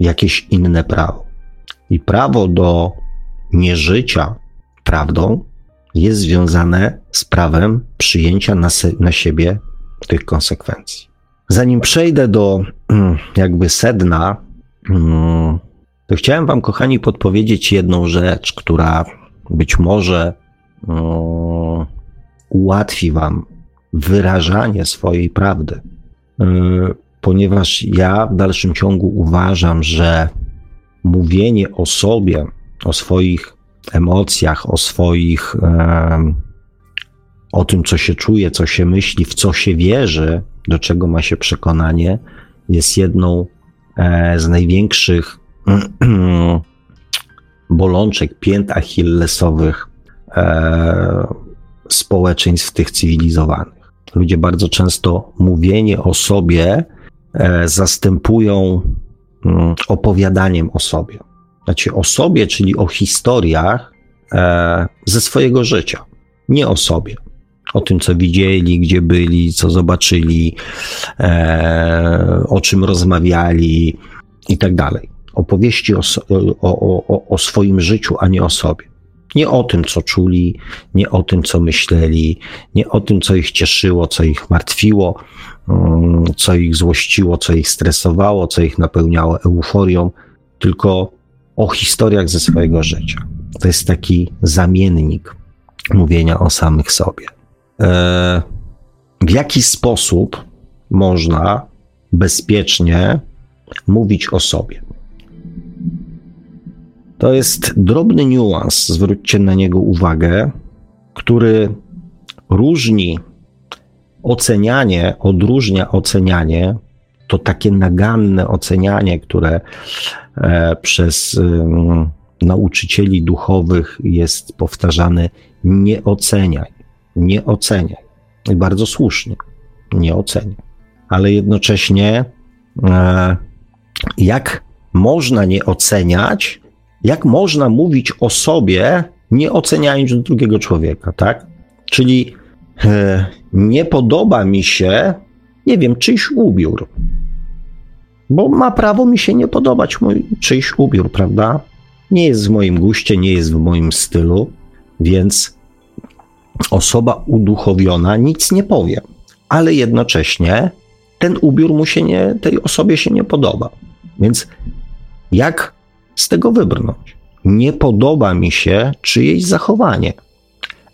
jakieś inne prawo. I prawo do nieżycia prawdą jest związane z prawem przyjęcia na, se, na siebie tych konsekwencji. Zanim przejdę do mm, jakby sedna, mm, to chciałem Wam, kochani, podpowiedzieć jedną rzecz, która być może mm, ułatwi Wam wyrażanie swojej prawdy. Y, ponieważ ja w dalszym ciągu uważam, że mówienie o sobie, o swoich emocjach, o swoich, o tym, co się czuje, co się myśli, w co się wierzy, do czego ma się przekonanie, jest jedną e, z największych bolączek, pięt achillesowych e, społeczeństw tych cywilizowanych. Ludzie bardzo często mówienie o sobie E, zastępują mm, opowiadaniem o sobie. Znaczy o sobie, czyli o historiach e, ze swojego życia, nie o sobie. O tym, co widzieli, gdzie byli, co zobaczyli, e, o czym rozmawiali i tak dalej. Opowieści o, o, o, o swoim życiu, a nie o sobie. Nie o tym, co czuli, nie o tym, co myśleli, nie o tym, co ich cieszyło, co ich martwiło, mm, co ich złościło, co ich stresowało, co ich napełniało euforią, tylko o historiach ze swojego życia. To jest taki zamiennik mówienia o samych sobie. E, w jaki sposób można bezpiecznie mówić o sobie? To jest drobny niuans, zwróćcie na niego uwagę, który różni ocenianie, odróżnia ocenianie, to takie naganne ocenianie, które e, przez nauczycieli duchowych jest powtarzane: nie oceniaj, nie oceniaj. I bardzo słusznie, nie oceniaj. Ale jednocześnie, e, jak można nie oceniać, jak można mówić o sobie, nie oceniając drugiego człowieka, tak? Czyli e, nie podoba mi się, nie wiem, czyjś ubiór, bo ma prawo mi się nie podobać mój czyjś ubiór, prawda? Nie jest w moim guście, nie jest w moim stylu, więc osoba uduchowiona nic nie powie, ale jednocześnie ten ubiór mu się nie, tej osobie się nie podoba. Więc jak z tego wybrnąć. Nie podoba mi się czyjeś zachowanie,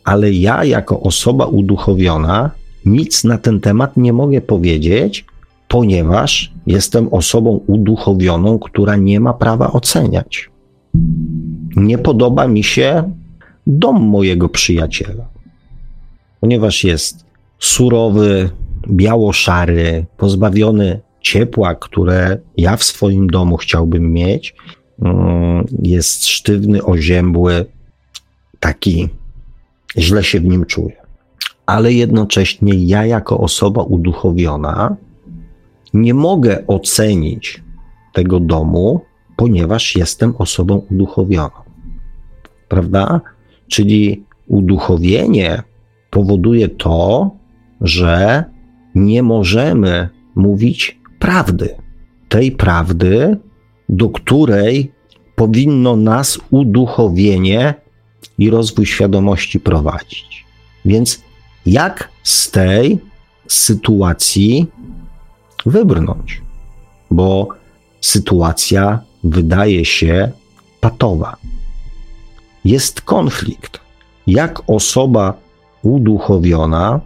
ale ja, jako osoba uduchowiona, nic na ten temat nie mogę powiedzieć, ponieważ jestem osobą uduchowioną, która nie ma prawa oceniać. Nie podoba mi się dom mojego przyjaciela, ponieważ jest surowy, biało-szary, pozbawiony ciepła, które ja w swoim domu chciałbym mieć, mm, jest sztywny, oziębły, taki źle się w nim czuję. Ale jednocześnie ja, jako osoba uduchowiona, nie mogę ocenić tego domu, ponieważ jestem osobą uduchowioną. Prawda? Czyli uduchowienie powoduje to, że nie możemy mówić prawdy. Tej prawdy, do której powinno nas uduchowienie i rozwój świadomości prowadzić. Więc jak z tej sytuacji wybrnąć? Bo sytuacja wydaje się patowa. Jest konflikt. Jak osoba uduchowiona,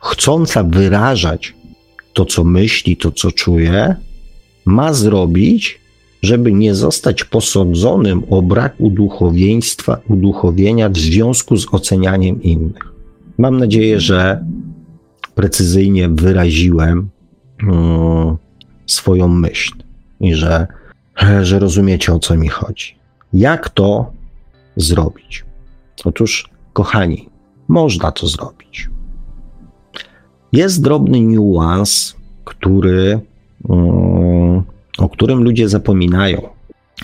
chcąca wyrażać to, co myśli, to, co czuje, ma zrobić, żeby nie zostać posądzonym o brak uduchowieństwa, uduchowienia w związku z ocenianiem innych. Mam nadzieję, że precyzyjnie wyraziłem swoją myśl i że, że rozumiecie o co mi chodzi. Jak to zrobić? Otóż, kochani, można to zrobić. Jest drobny niuans, który, mm, o którym ludzie zapominają.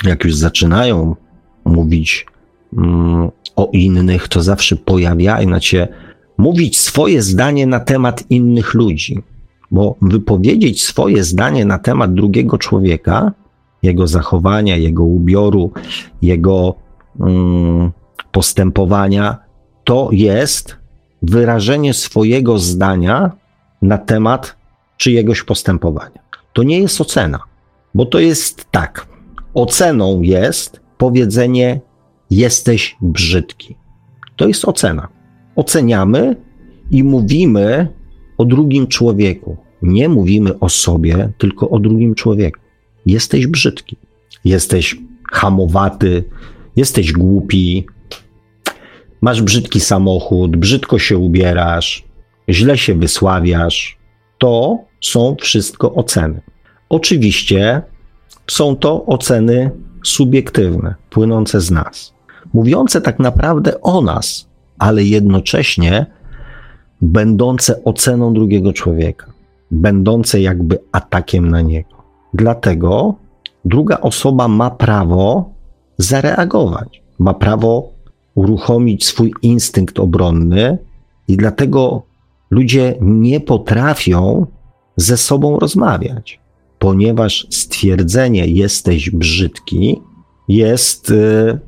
Jak już zaczynają mówić mm, o innych, to zawsze pojawiają się mówić swoje zdanie na temat innych ludzi, bo wypowiedzieć swoje zdanie na temat drugiego człowieka, jego zachowania, jego ubioru, jego mm, postępowania, to jest wyrażenie swojego zdania na temat czyjegoś postępowania. To nie jest ocena, bo to jest tak. Oceną jest powiedzenie: jesteś brzydki. To jest ocena. Oceniamy i mówimy o drugim człowieku. Nie mówimy o sobie, tylko o drugim człowieku. Jesteś brzydki, jesteś hamowaty, jesteś głupi, masz brzydki samochód, brzydko się ubierasz, źle się wysławiasz, to są wszystko oceny. Oczywiście są to oceny subiektywne, płynące z nas, mówiące tak naprawdę o nas, ale jednocześnie będące oceną drugiego człowieka, będące jakby atakiem na niego. Dlatego druga osoba ma prawo zareagować, ma prawo uruchomić swój instynkt obronny, i dlatego ludzie nie potrafią ze sobą rozmawiać, ponieważ stwierdzenie jesteś brzydki jest y,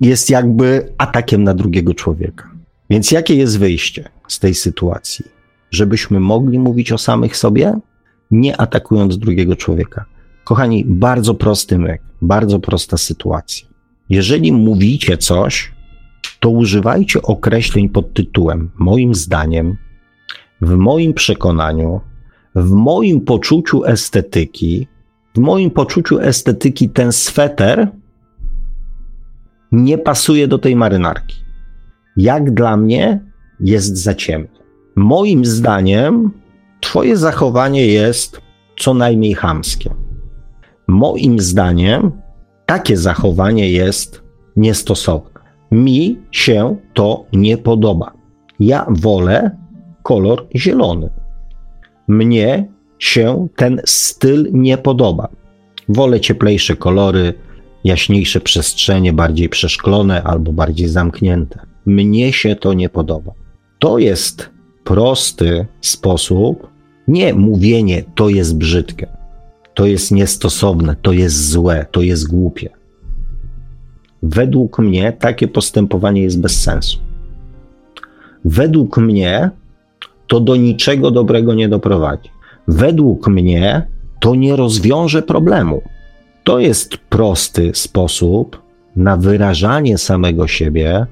jest jakby atakiem na drugiego człowieka. Więc jakie jest wyjście z tej sytuacji? Żebyśmy mogli mówić o samych sobie, nie atakując drugiego człowieka. Kochani, bardzo prosty myk, bardzo prosta sytuacja. Jeżeli mówicie coś, to używajcie określeń pod tytułem moim zdaniem, w moim przekonaniu, w moim poczuciu estetyki, w moim poczuciu estetyki ten sweter nie pasuje do tej marynarki. Jak dla mnie jest za ciemny. Moim zdaniem Twoje zachowanie jest co najmniej chamskie. Moim zdaniem takie zachowanie jest niestosowne. Mi się to nie podoba. Ja wolę kolor zielony. Mnie się ten styl nie podoba. Wolę cieplejsze kolory, jaśniejsze przestrzenie, bardziej przeszklone albo bardziej zamknięte. Mnie się to nie podoba. To jest prosty sposób, nie mówienie to jest brzydkie, to jest niestosowne, to jest złe, to jest głupie. Według mnie takie postępowanie jest bez sensu. Według mnie to do niczego dobrego nie doprowadzi. Według mnie to nie rozwiąże problemu. To jest prosty sposób na wyrażanie samego siebie,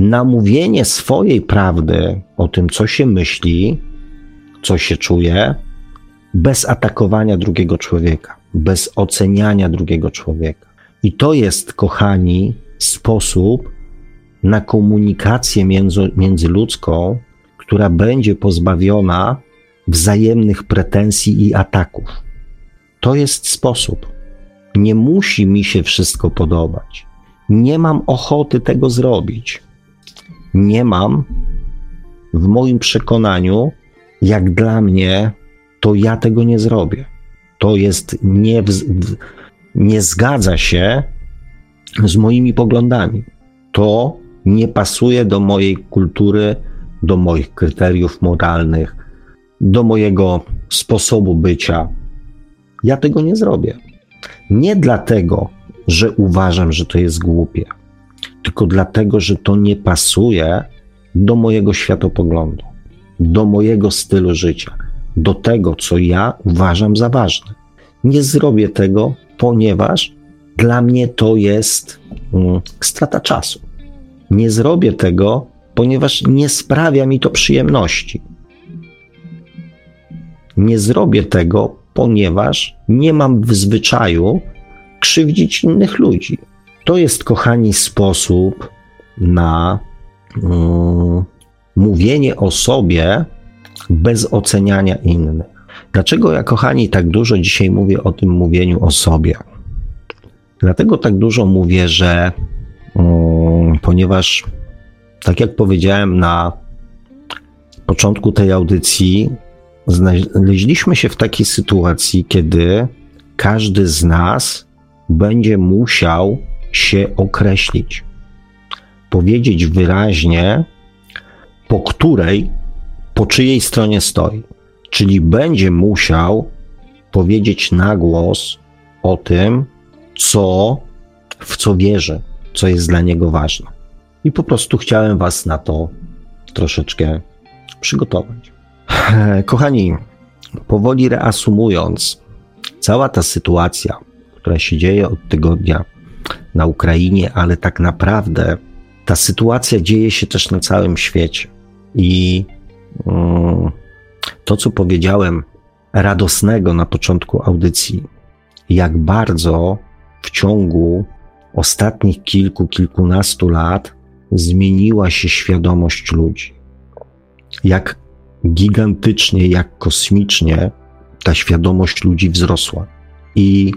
na mówienie swojej prawdy o tym, co się myśli, co się czuje, bez atakowania drugiego człowieka, bez oceniania drugiego człowieka. I to jest, kochani, sposób na komunikację między, międzyludzką, która będzie pozbawiona wzajemnych pretensji i ataków. To jest sposób. Nie musi mi się wszystko podobać. Nie mam ochoty tego zrobić. Nie mam, w moim przekonaniu, jak dla mnie, to ja tego nie zrobię. To jest nie, nie zgadza się z moimi poglądami. To nie pasuje do mojej kultury, do moich kryteriów moralnych, do mojego sposobu bycia. Ja tego nie zrobię. Nie dlatego, że uważam, że to jest głupie, tylko dlatego, że to nie pasuje do mojego światopoglądu, do mojego stylu życia, do tego, co ja uważam za ważne. Nie zrobię tego, ponieważ dla mnie to jest mm, strata czasu. Nie zrobię tego, ponieważ nie sprawia mi to przyjemności. Nie zrobię tego, ponieważ nie mam w zwyczaju krzywdzić innych ludzi. To jest, kochani, sposób na um, mówienie o sobie bez oceniania innych. Dlaczego ja, kochani, tak dużo dzisiaj mówię o tym mówieniu o sobie? Dlatego tak dużo mówię, że um, ponieważ, tak jak powiedziałem na początku tej audycji, znaleźliśmy się w takiej sytuacji, kiedy każdy z nas będzie musiał się określić, powiedzieć wyraźnie, po której, po czyjej stronie stoi. Czyli będzie musiał powiedzieć na głos o tym, co, w co wierzy, co jest dla niego ważne. I po prostu chciałem Was na to troszeczkę przygotować. Kochani, powoli reasumując, cała ta sytuacja, która się dzieje od tygodnia na Ukrainie, ale tak naprawdę ta sytuacja dzieje się też na całym świecie. I um, to, co powiedziałem radosnego na początku audycji, jak bardzo w ciągu ostatnich kilku, kilkunastu lat zmieniła się świadomość ludzi. Jak gigantycznie, jak kosmicznie ta świadomość ludzi wzrosła. I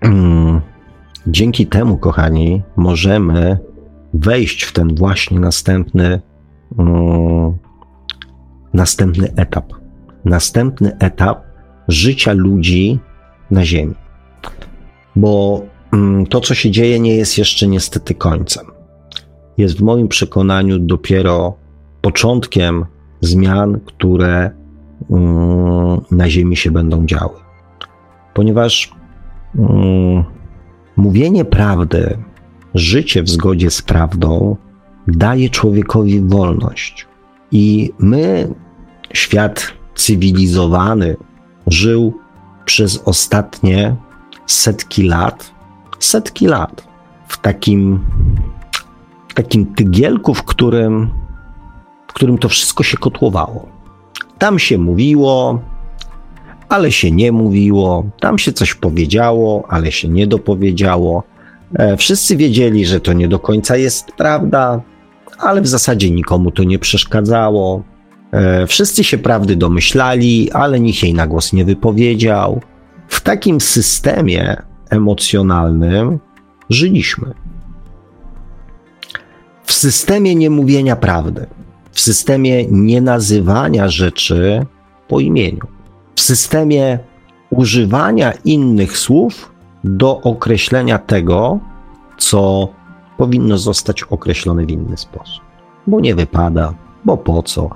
mm, dzięki temu, kochani, możemy wejść w ten właśnie następny, mm, następny etap. Następny etap życia ludzi na Ziemi. Bo mm, to, co się dzieje, nie jest jeszcze niestety końcem. Jest w moim przekonaniu dopiero początkiem zmian, które mm, na Ziemi się będą działy. Ponieważ mm, mówienie prawdy życie w zgodzie z prawdą daje człowiekowi wolność. I my, świat cywilizowany, żył przez ostatnie setki lat, setki lat w takim, w takim tygielku, w którym, w którym to wszystko się kotłowało. Tam się mówiło, ale się nie mówiło, tam się coś powiedziało, ale się nie dopowiedziało. E, wszyscy wiedzieli, że to nie do końca jest prawda, ale w zasadzie nikomu to nie przeszkadzało. E, wszyscy się prawdy domyślali, ale nikt jej na głos nie wypowiedział. W takim systemie emocjonalnym żyliśmy. W systemie niemówienia prawdy, w systemie nienazywania rzeczy po imieniu, systemie używania innych słów do określenia tego, co powinno zostać określone w inny sposób. Bo nie wypada, bo po co,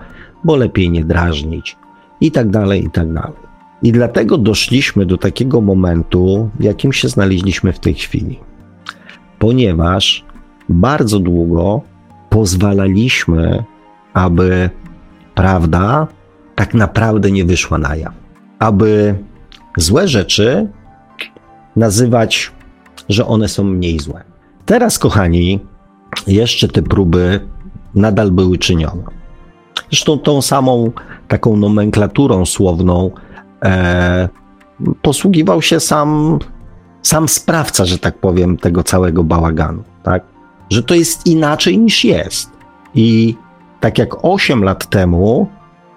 bo lepiej nie drażnić i tak dalej, i tak dalej. I dlatego doszliśmy do takiego momentu, w jakim się znaleźliśmy w tej chwili. Ponieważ bardzo długo pozwalaliśmy, aby prawda tak naprawdę nie wyszła na jaw. Aby złe rzeczy nazywać, że one są mniej złe. Teraz, kochani, jeszcze te próby nadal były czynione. Zresztą tą samą taką nomenklaturą słowną e, posługiwał się sam, sam sprawca, że tak powiem, tego całego bałaganu, tak? Że to jest inaczej niż jest. I tak jak 8 lat temu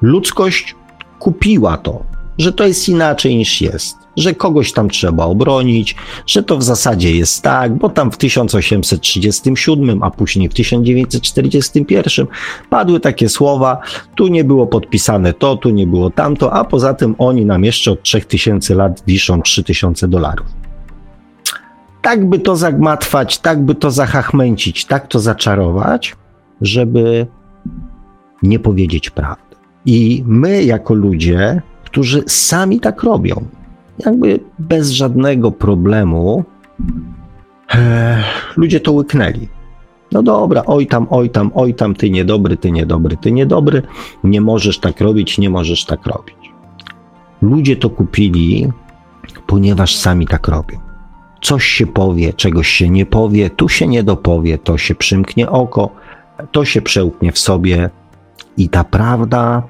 ludzkość kupiła to, że to jest inaczej niż jest że kogoś tam trzeba obronić, że to w zasadzie jest tak, bo tam w 1837, a później w 1941 padły takie słowa, tu nie było podpisane to, tu nie było tamto, a poza tym oni nam jeszcze od 3000 lat wiszą 3000 dolarów. Tak by to zagmatwać, tak by to zahachmęcić, tak to zaczarować, żeby nie powiedzieć prawdy. I my, jako ludzie, którzy sami tak robią, jakby bez żadnego problemu e, ludzie to łyknęli. No dobra, oj tam, oj tam, oj tam, ty niedobry, ty niedobry, ty niedobry, nie możesz tak robić, nie możesz tak robić. Ludzie to kupili, ponieważ sami tak robią. Coś się powie, czegoś się nie powie, tu się nie dopowie, to się przymknie oko, to się przełknie w sobie i ta prawda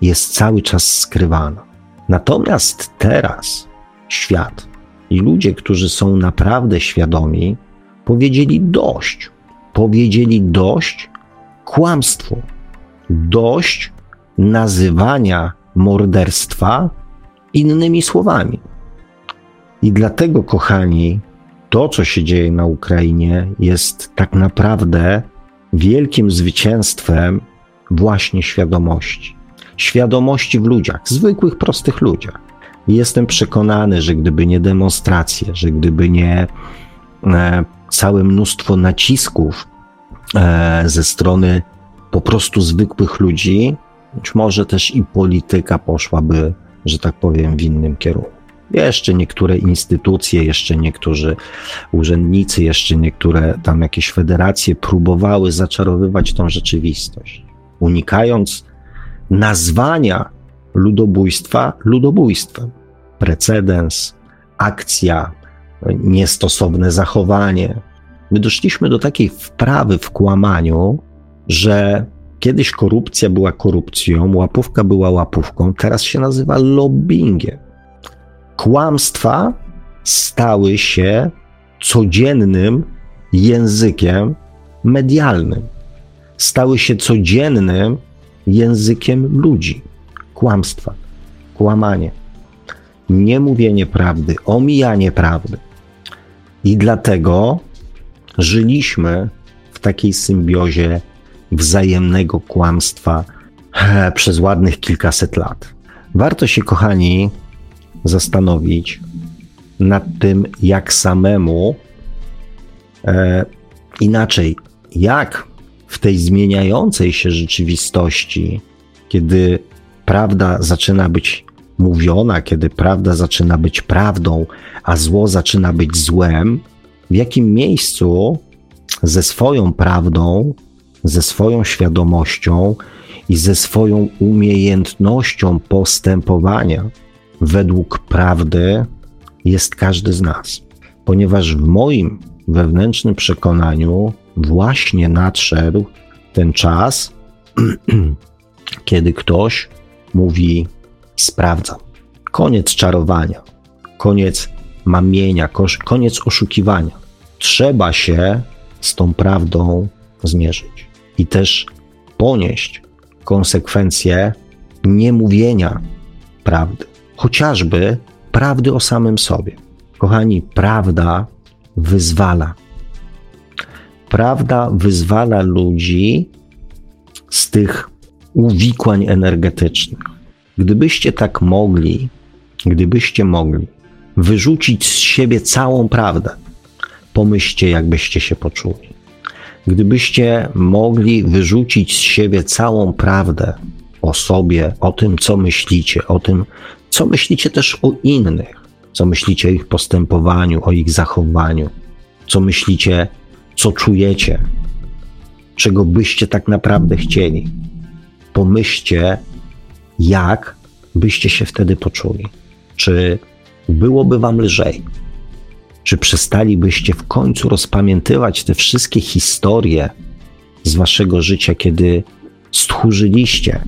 jest cały czas skrywana. Natomiast teraz świat i ludzie, którzy są naprawdę świadomi, powiedzieli dość. Powiedzieli dość kłamstwu, dość nazywania morderstwa innymi słowami. I dlatego, kochani, to, co się dzieje na Ukrainie, jest tak naprawdę wielkim zwycięstwem właśnie świadomości świadomości w ludziach, zwykłych, prostych ludziach. Jestem przekonany, że gdyby nie demonstracje, że gdyby nie e, całe mnóstwo nacisków e, ze strony po prostu zwykłych ludzi, być może też i polityka poszłaby, że tak powiem, w innym kierunku. Jeszcze niektóre instytucje, jeszcze niektórzy urzędnicy, jeszcze niektóre tam jakieś federacje próbowały zaczarowywać tą rzeczywistość, unikając nazwania ludobójstwa ludobójstwem. Precedens, akcja, niestosowne zachowanie. My doszliśmy do takiej wprawy w kłamaniu, że kiedyś korupcja była korupcją, łapówka była łapówką, teraz się nazywa lobbyingiem. Kłamstwa stały się codziennym językiem medialnym. Stały się codziennym językiem ludzi. Kłamstwa, kłamanie, niemówienie prawdy, omijanie prawdy. I dlatego żyliśmy w takiej symbiozie wzajemnego kłamstwa przez ładnych kilkaset lat. Warto się, kochani, zastanowić nad tym, jak samemu e, inaczej, jak w tej zmieniającej się rzeczywistości, kiedy prawda zaczyna być mówiona, kiedy prawda zaczyna być prawdą, a zło zaczyna być złem, w jakim miejscu ze swoją prawdą, ze swoją świadomością i ze swoją umiejętnością postępowania według prawdy jest każdy z nas. Ponieważ w moim wewnętrznym przekonaniu właśnie nadszedł ten czas, kiedy ktoś mówi: Sprawdzam. Koniec czarowania, koniec mamienia, koniec oszukiwania. Trzeba się z tą prawdą zmierzyć i też ponieść konsekwencje niemówienia prawdy, chociażby prawdy o samym sobie. Kochani, prawda wyzwala. Prawda wyzwala ludzi z tych uwikłań energetycznych. Gdybyście tak mogli, gdybyście mogli wyrzucić z siebie całą prawdę, pomyślcie, jakbyście się poczuli. Gdybyście mogli wyrzucić z siebie całą prawdę o sobie, o tym, co myślicie, o tym, co myślicie też o innych, co myślicie o ich postępowaniu, o ich zachowaniu, co myślicie, co czujecie, czego byście tak naprawdę chcieli. Pomyślcie, jak byście się wtedy poczuli. Czy byłoby wam lżej? Czy przestalibyście w końcu rozpamiętywać te wszystkie historie z waszego życia, kiedy stchórzyliście,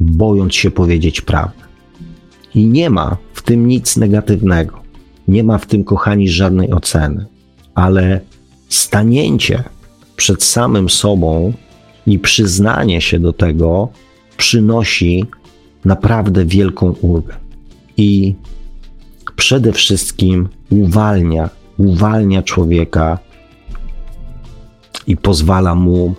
bojąc się powiedzieć prawdę? I nie ma w tym nic negatywnego. Nie ma w tym, kochani, żadnej oceny, ale stanięcie przed samym sobą i przyznanie się do tego przynosi naprawdę wielką ulgę. I przede wszystkim uwalnia, uwalnia człowieka i pozwala mu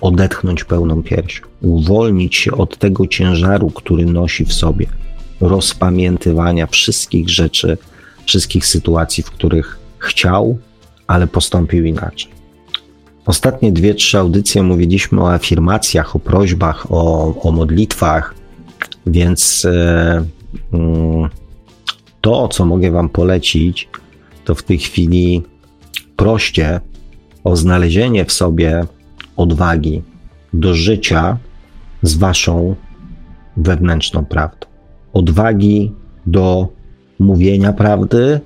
odetchnąć pełną piersią, uwolnić się od tego ciężaru, który nosi w sobie, rozpamiętywania wszystkich rzeczy, wszystkich sytuacji, w których chciał, ale postąpił inaczej. Ostatnie dwie, trzy audycje mówiliśmy o afirmacjach, o prośbach, o, o modlitwach, więc e, mm, to, co mogę Wam polecić, to w tej chwili proście o znalezienie w sobie odwagi do życia z Waszą wewnętrzną prawdą. Odwagi do mówienia prawdy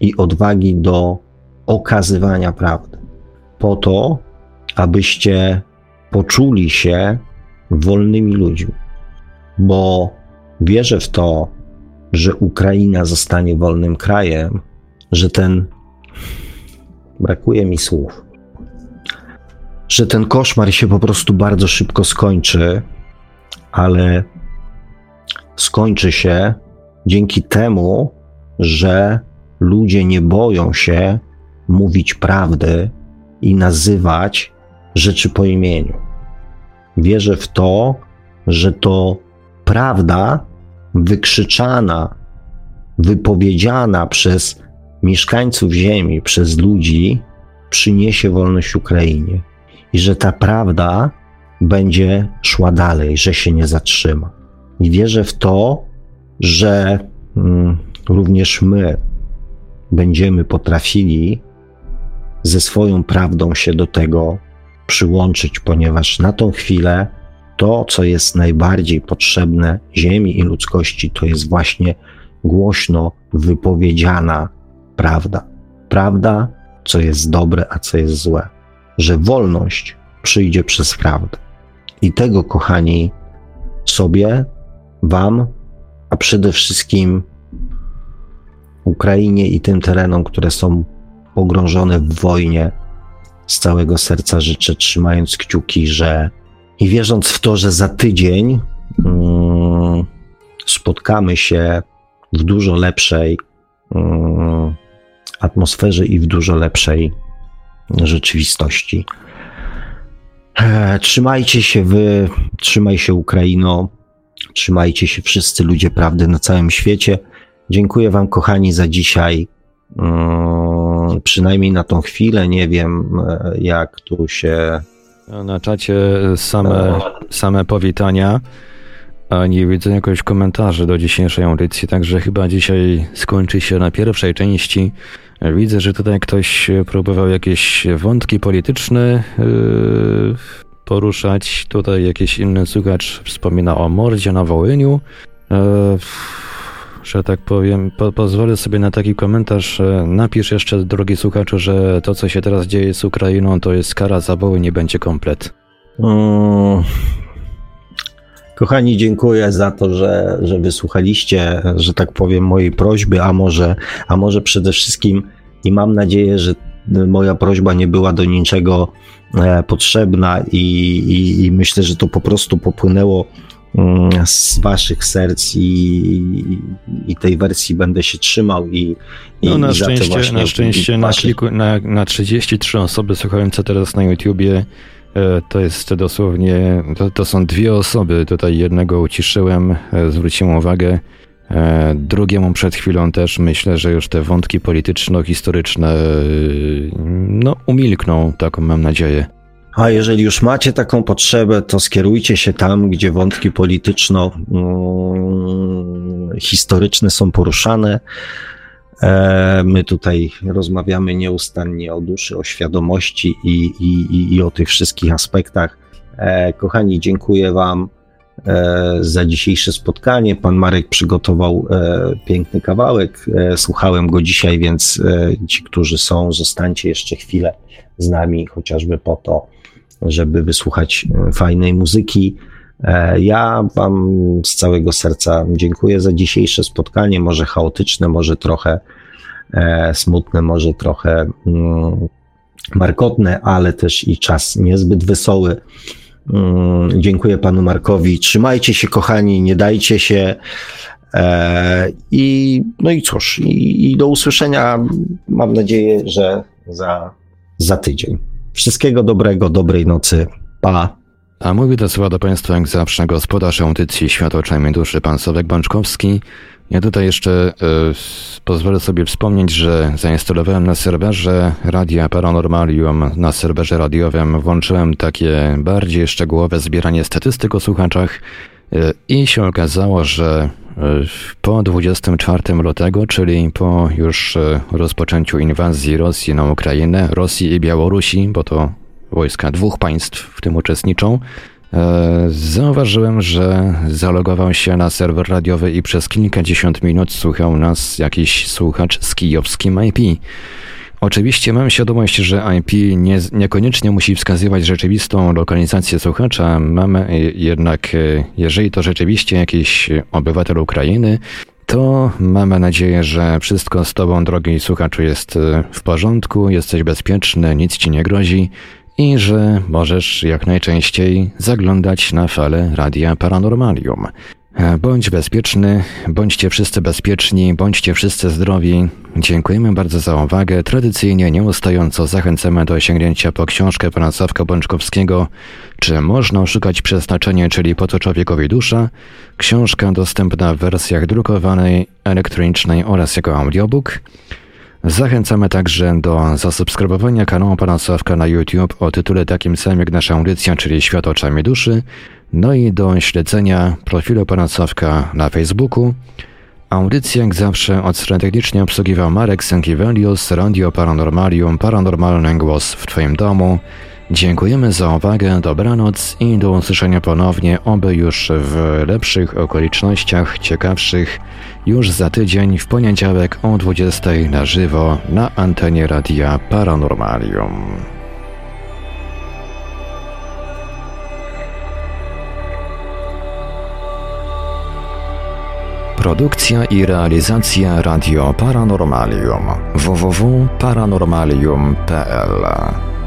i odwagi do okazywania prawdy. Po to, abyście poczuli się wolnymi ludźmi, bo wierzę w to, że Ukraina zostanie wolnym krajem, że ten. Brakuje mi słów. Że ten koszmar się po prostu bardzo szybko skończy, ale skończy się dzięki temu, że ludzie nie boją się mówić prawdy i nazywać rzeczy po imieniu. Wierzę w to, że to prawda wykrzyczana, wypowiedziana przez mieszkańców Ziemi, przez ludzi, przyniesie wolność Ukrainie i że ta prawda będzie szła dalej, że się nie zatrzyma. I wierzę w to, że mm, również my będziemy potrafili ze swoją prawdą się do tego przyłączyć, ponieważ na tą chwilę to, co jest najbardziej potrzebne Ziemi i ludzkości, to jest właśnie głośno wypowiedziana prawda. Prawda, co jest dobre, a co jest złe. Że wolność przyjdzie przez prawdę. I tego, kochani, sobie, Wam, a przede wszystkim Ukrainie i tym terenom, które są pogrążone w wojnie, z całego serca życzę, trzymając kciuki, że i wierząc w to, że za tydzień mm, spotkamy się w dużo lepszej mm, atmosferze i w dużo lepszej rzeczywistości. E, trzymajcie się wy, trzymaj się Ukraino, trzymajcie się wszyscy ludzie prawdy na całym świecie. Dziękuję Wam, kochani, za dzisiaj. Mm, przynajmniej na tą chwilę. Nie wiem, e, jak tu się na czacie same, same powitania, a nie widzę jakoś komentarzy do dzisiejszej audycji, także chyba dzisiaj skończy się na pierwszej części Widzę, że tutaj ktoś próbował jakieś wątki polityczne yy, poruszać. Tutaj jakiś inny słuchacz wspomina o mordzie na Wołyniu. Yy, że tak powiem, po, pozwolę sobie na taki komentarz. Napisz jeszcze, drogi słuchaczu, że to, co się teraz dzieje z Ukrainą, to jest kara za Wołyń, nie będzie komplet. Mm. Kochani, dziękuję za to, że, że wysłuchaliście, że tak powiem, mojej prośby, a może, a może przede wszystkim i mam nadzieję, że moja prośba nie była do niczego e, potrzebna i, i, i myślę, że to po prostu popłynęło z waszych serc i, i tej wersji będę się trzymał i, i no na szczęście, na szczęście na, kliku, na, na 33 osoby słuchające teraz na YouTubie E, to jest dosłownie, to, to są dwie osoby. Tutaj jednego uciszyłem, e, zwróciłem uwagę. E, drugiemu przed chwilą też myślę, że już te wątki polityczno-historyczne no, umilkną, taką mam nadzieję. A jeżeli już macie taką potrzebę, to skierujcie się tam, gdzie wątki polityczno-historyczne mm, są poruszane. E, my tutaj rozmawiamy nieustannie o duszy, o świadomości i, i, i o tych wszystkich aspektach. E, kochani, dziękuję Wam za dzisiejsze spotkanie. Pan Marek przygotował piękny kawałek. Słuchałem go dzisiaj, więc ci, którzy są, zostańcie jeszcze chwilę z nami, chociażby po to, żeby wysłuchać fajnej muzyki. E, ja Wam z całego serca dziękuję za dzisiejsze spotkanie, może chaotyczne, może trochę e, smutne, może trochę mm, markotne, ale też i czas niezbyt wesoły. Mm, dziękuję Panu Markowi. Trzymajcie się, kochani, nie dajcie się. E, I no i cóż, i, i do usłyszenia. Mam nadzieję, że za, za tydzień. Wszystkiego dobrego, dobrej nocy. Pa. A mówi do słowa do Państwa jak zawsze gospodarz audycji Świat oczami duszy, pan Sławek Bączkowski. Ja tutaj jeszcze y, pozwolę sobie wspomnieć, że zainstalowałem na serwerze Radia Paranormalium, na serwerze radiowym włączyłem takie bardziej szczegółowe zbieranie statystyk o słuchaczach y, i się okazało, że y, po 24 lutego, czyli po już rozpoczęciu inwazji Rosji na Ukrainę, Rosji i Białorusi, bo to wojska dwóch państw w tym uczestniczą, zauważyłem, że zalogował się na serwer radiowy i przez kilkadziesiąt minut słuchał nas jakiś słuchacz z kijowskim IP. Oczywiście mam świadomość, że IP nie, niekoniecznie musi wskazywać rzeczywistą lokalizację słuchacza. Mamy jednak, e, jeżeli to rzeczywiście jakiś obywatel Ukrainy, to mamy nadzieję, że wszystko z Tobą, drogi słuchaczu, jest e, w porządku, jesteś bezpieczny, nic Ci nie grozi i że możesz jak najczęściej zaglądać na fale Radia Paranormalium. Bądź bezpieczny, bądźcie wszyscy bezpieczni, bądźcie wszyscy zdrowi. Dziękujemy bardzo za uwagę. Tradycyjnie, nieustająco zachęcamy do sięgnięcia po książkę pana Sławka Bączkowskiego Czy można szukać przeznaczenia, czyli po człowiekowi dusza? Książka dostępna w wersjach drukowanej, elektronicznej oraz jako audiobook. Zachęcamy także do zasubskrybowania kanału Pana Sławka na YouTube o tytule takim samym jak nasza audycja, czyli Świat oczami duszy, no i do śledzenia profilu Pana Sławka na Facebooku. Audycję jak zawsze od strony technicznej obsługiwał Marek Sankiewelius, Radio Paranormalium, Paranormalny Głos w Twoim domu. Dziękujemy za uwagę, dobranoc i do usłyszenia ponownie, oby już w lepszych okolicznościach, ciekawszych, już za tydzień w poniedziałek o 20 na żywo na antenie Radia Paranormalium. Produkcja i realizacja Radio Paranormalium www.paranormalium.pl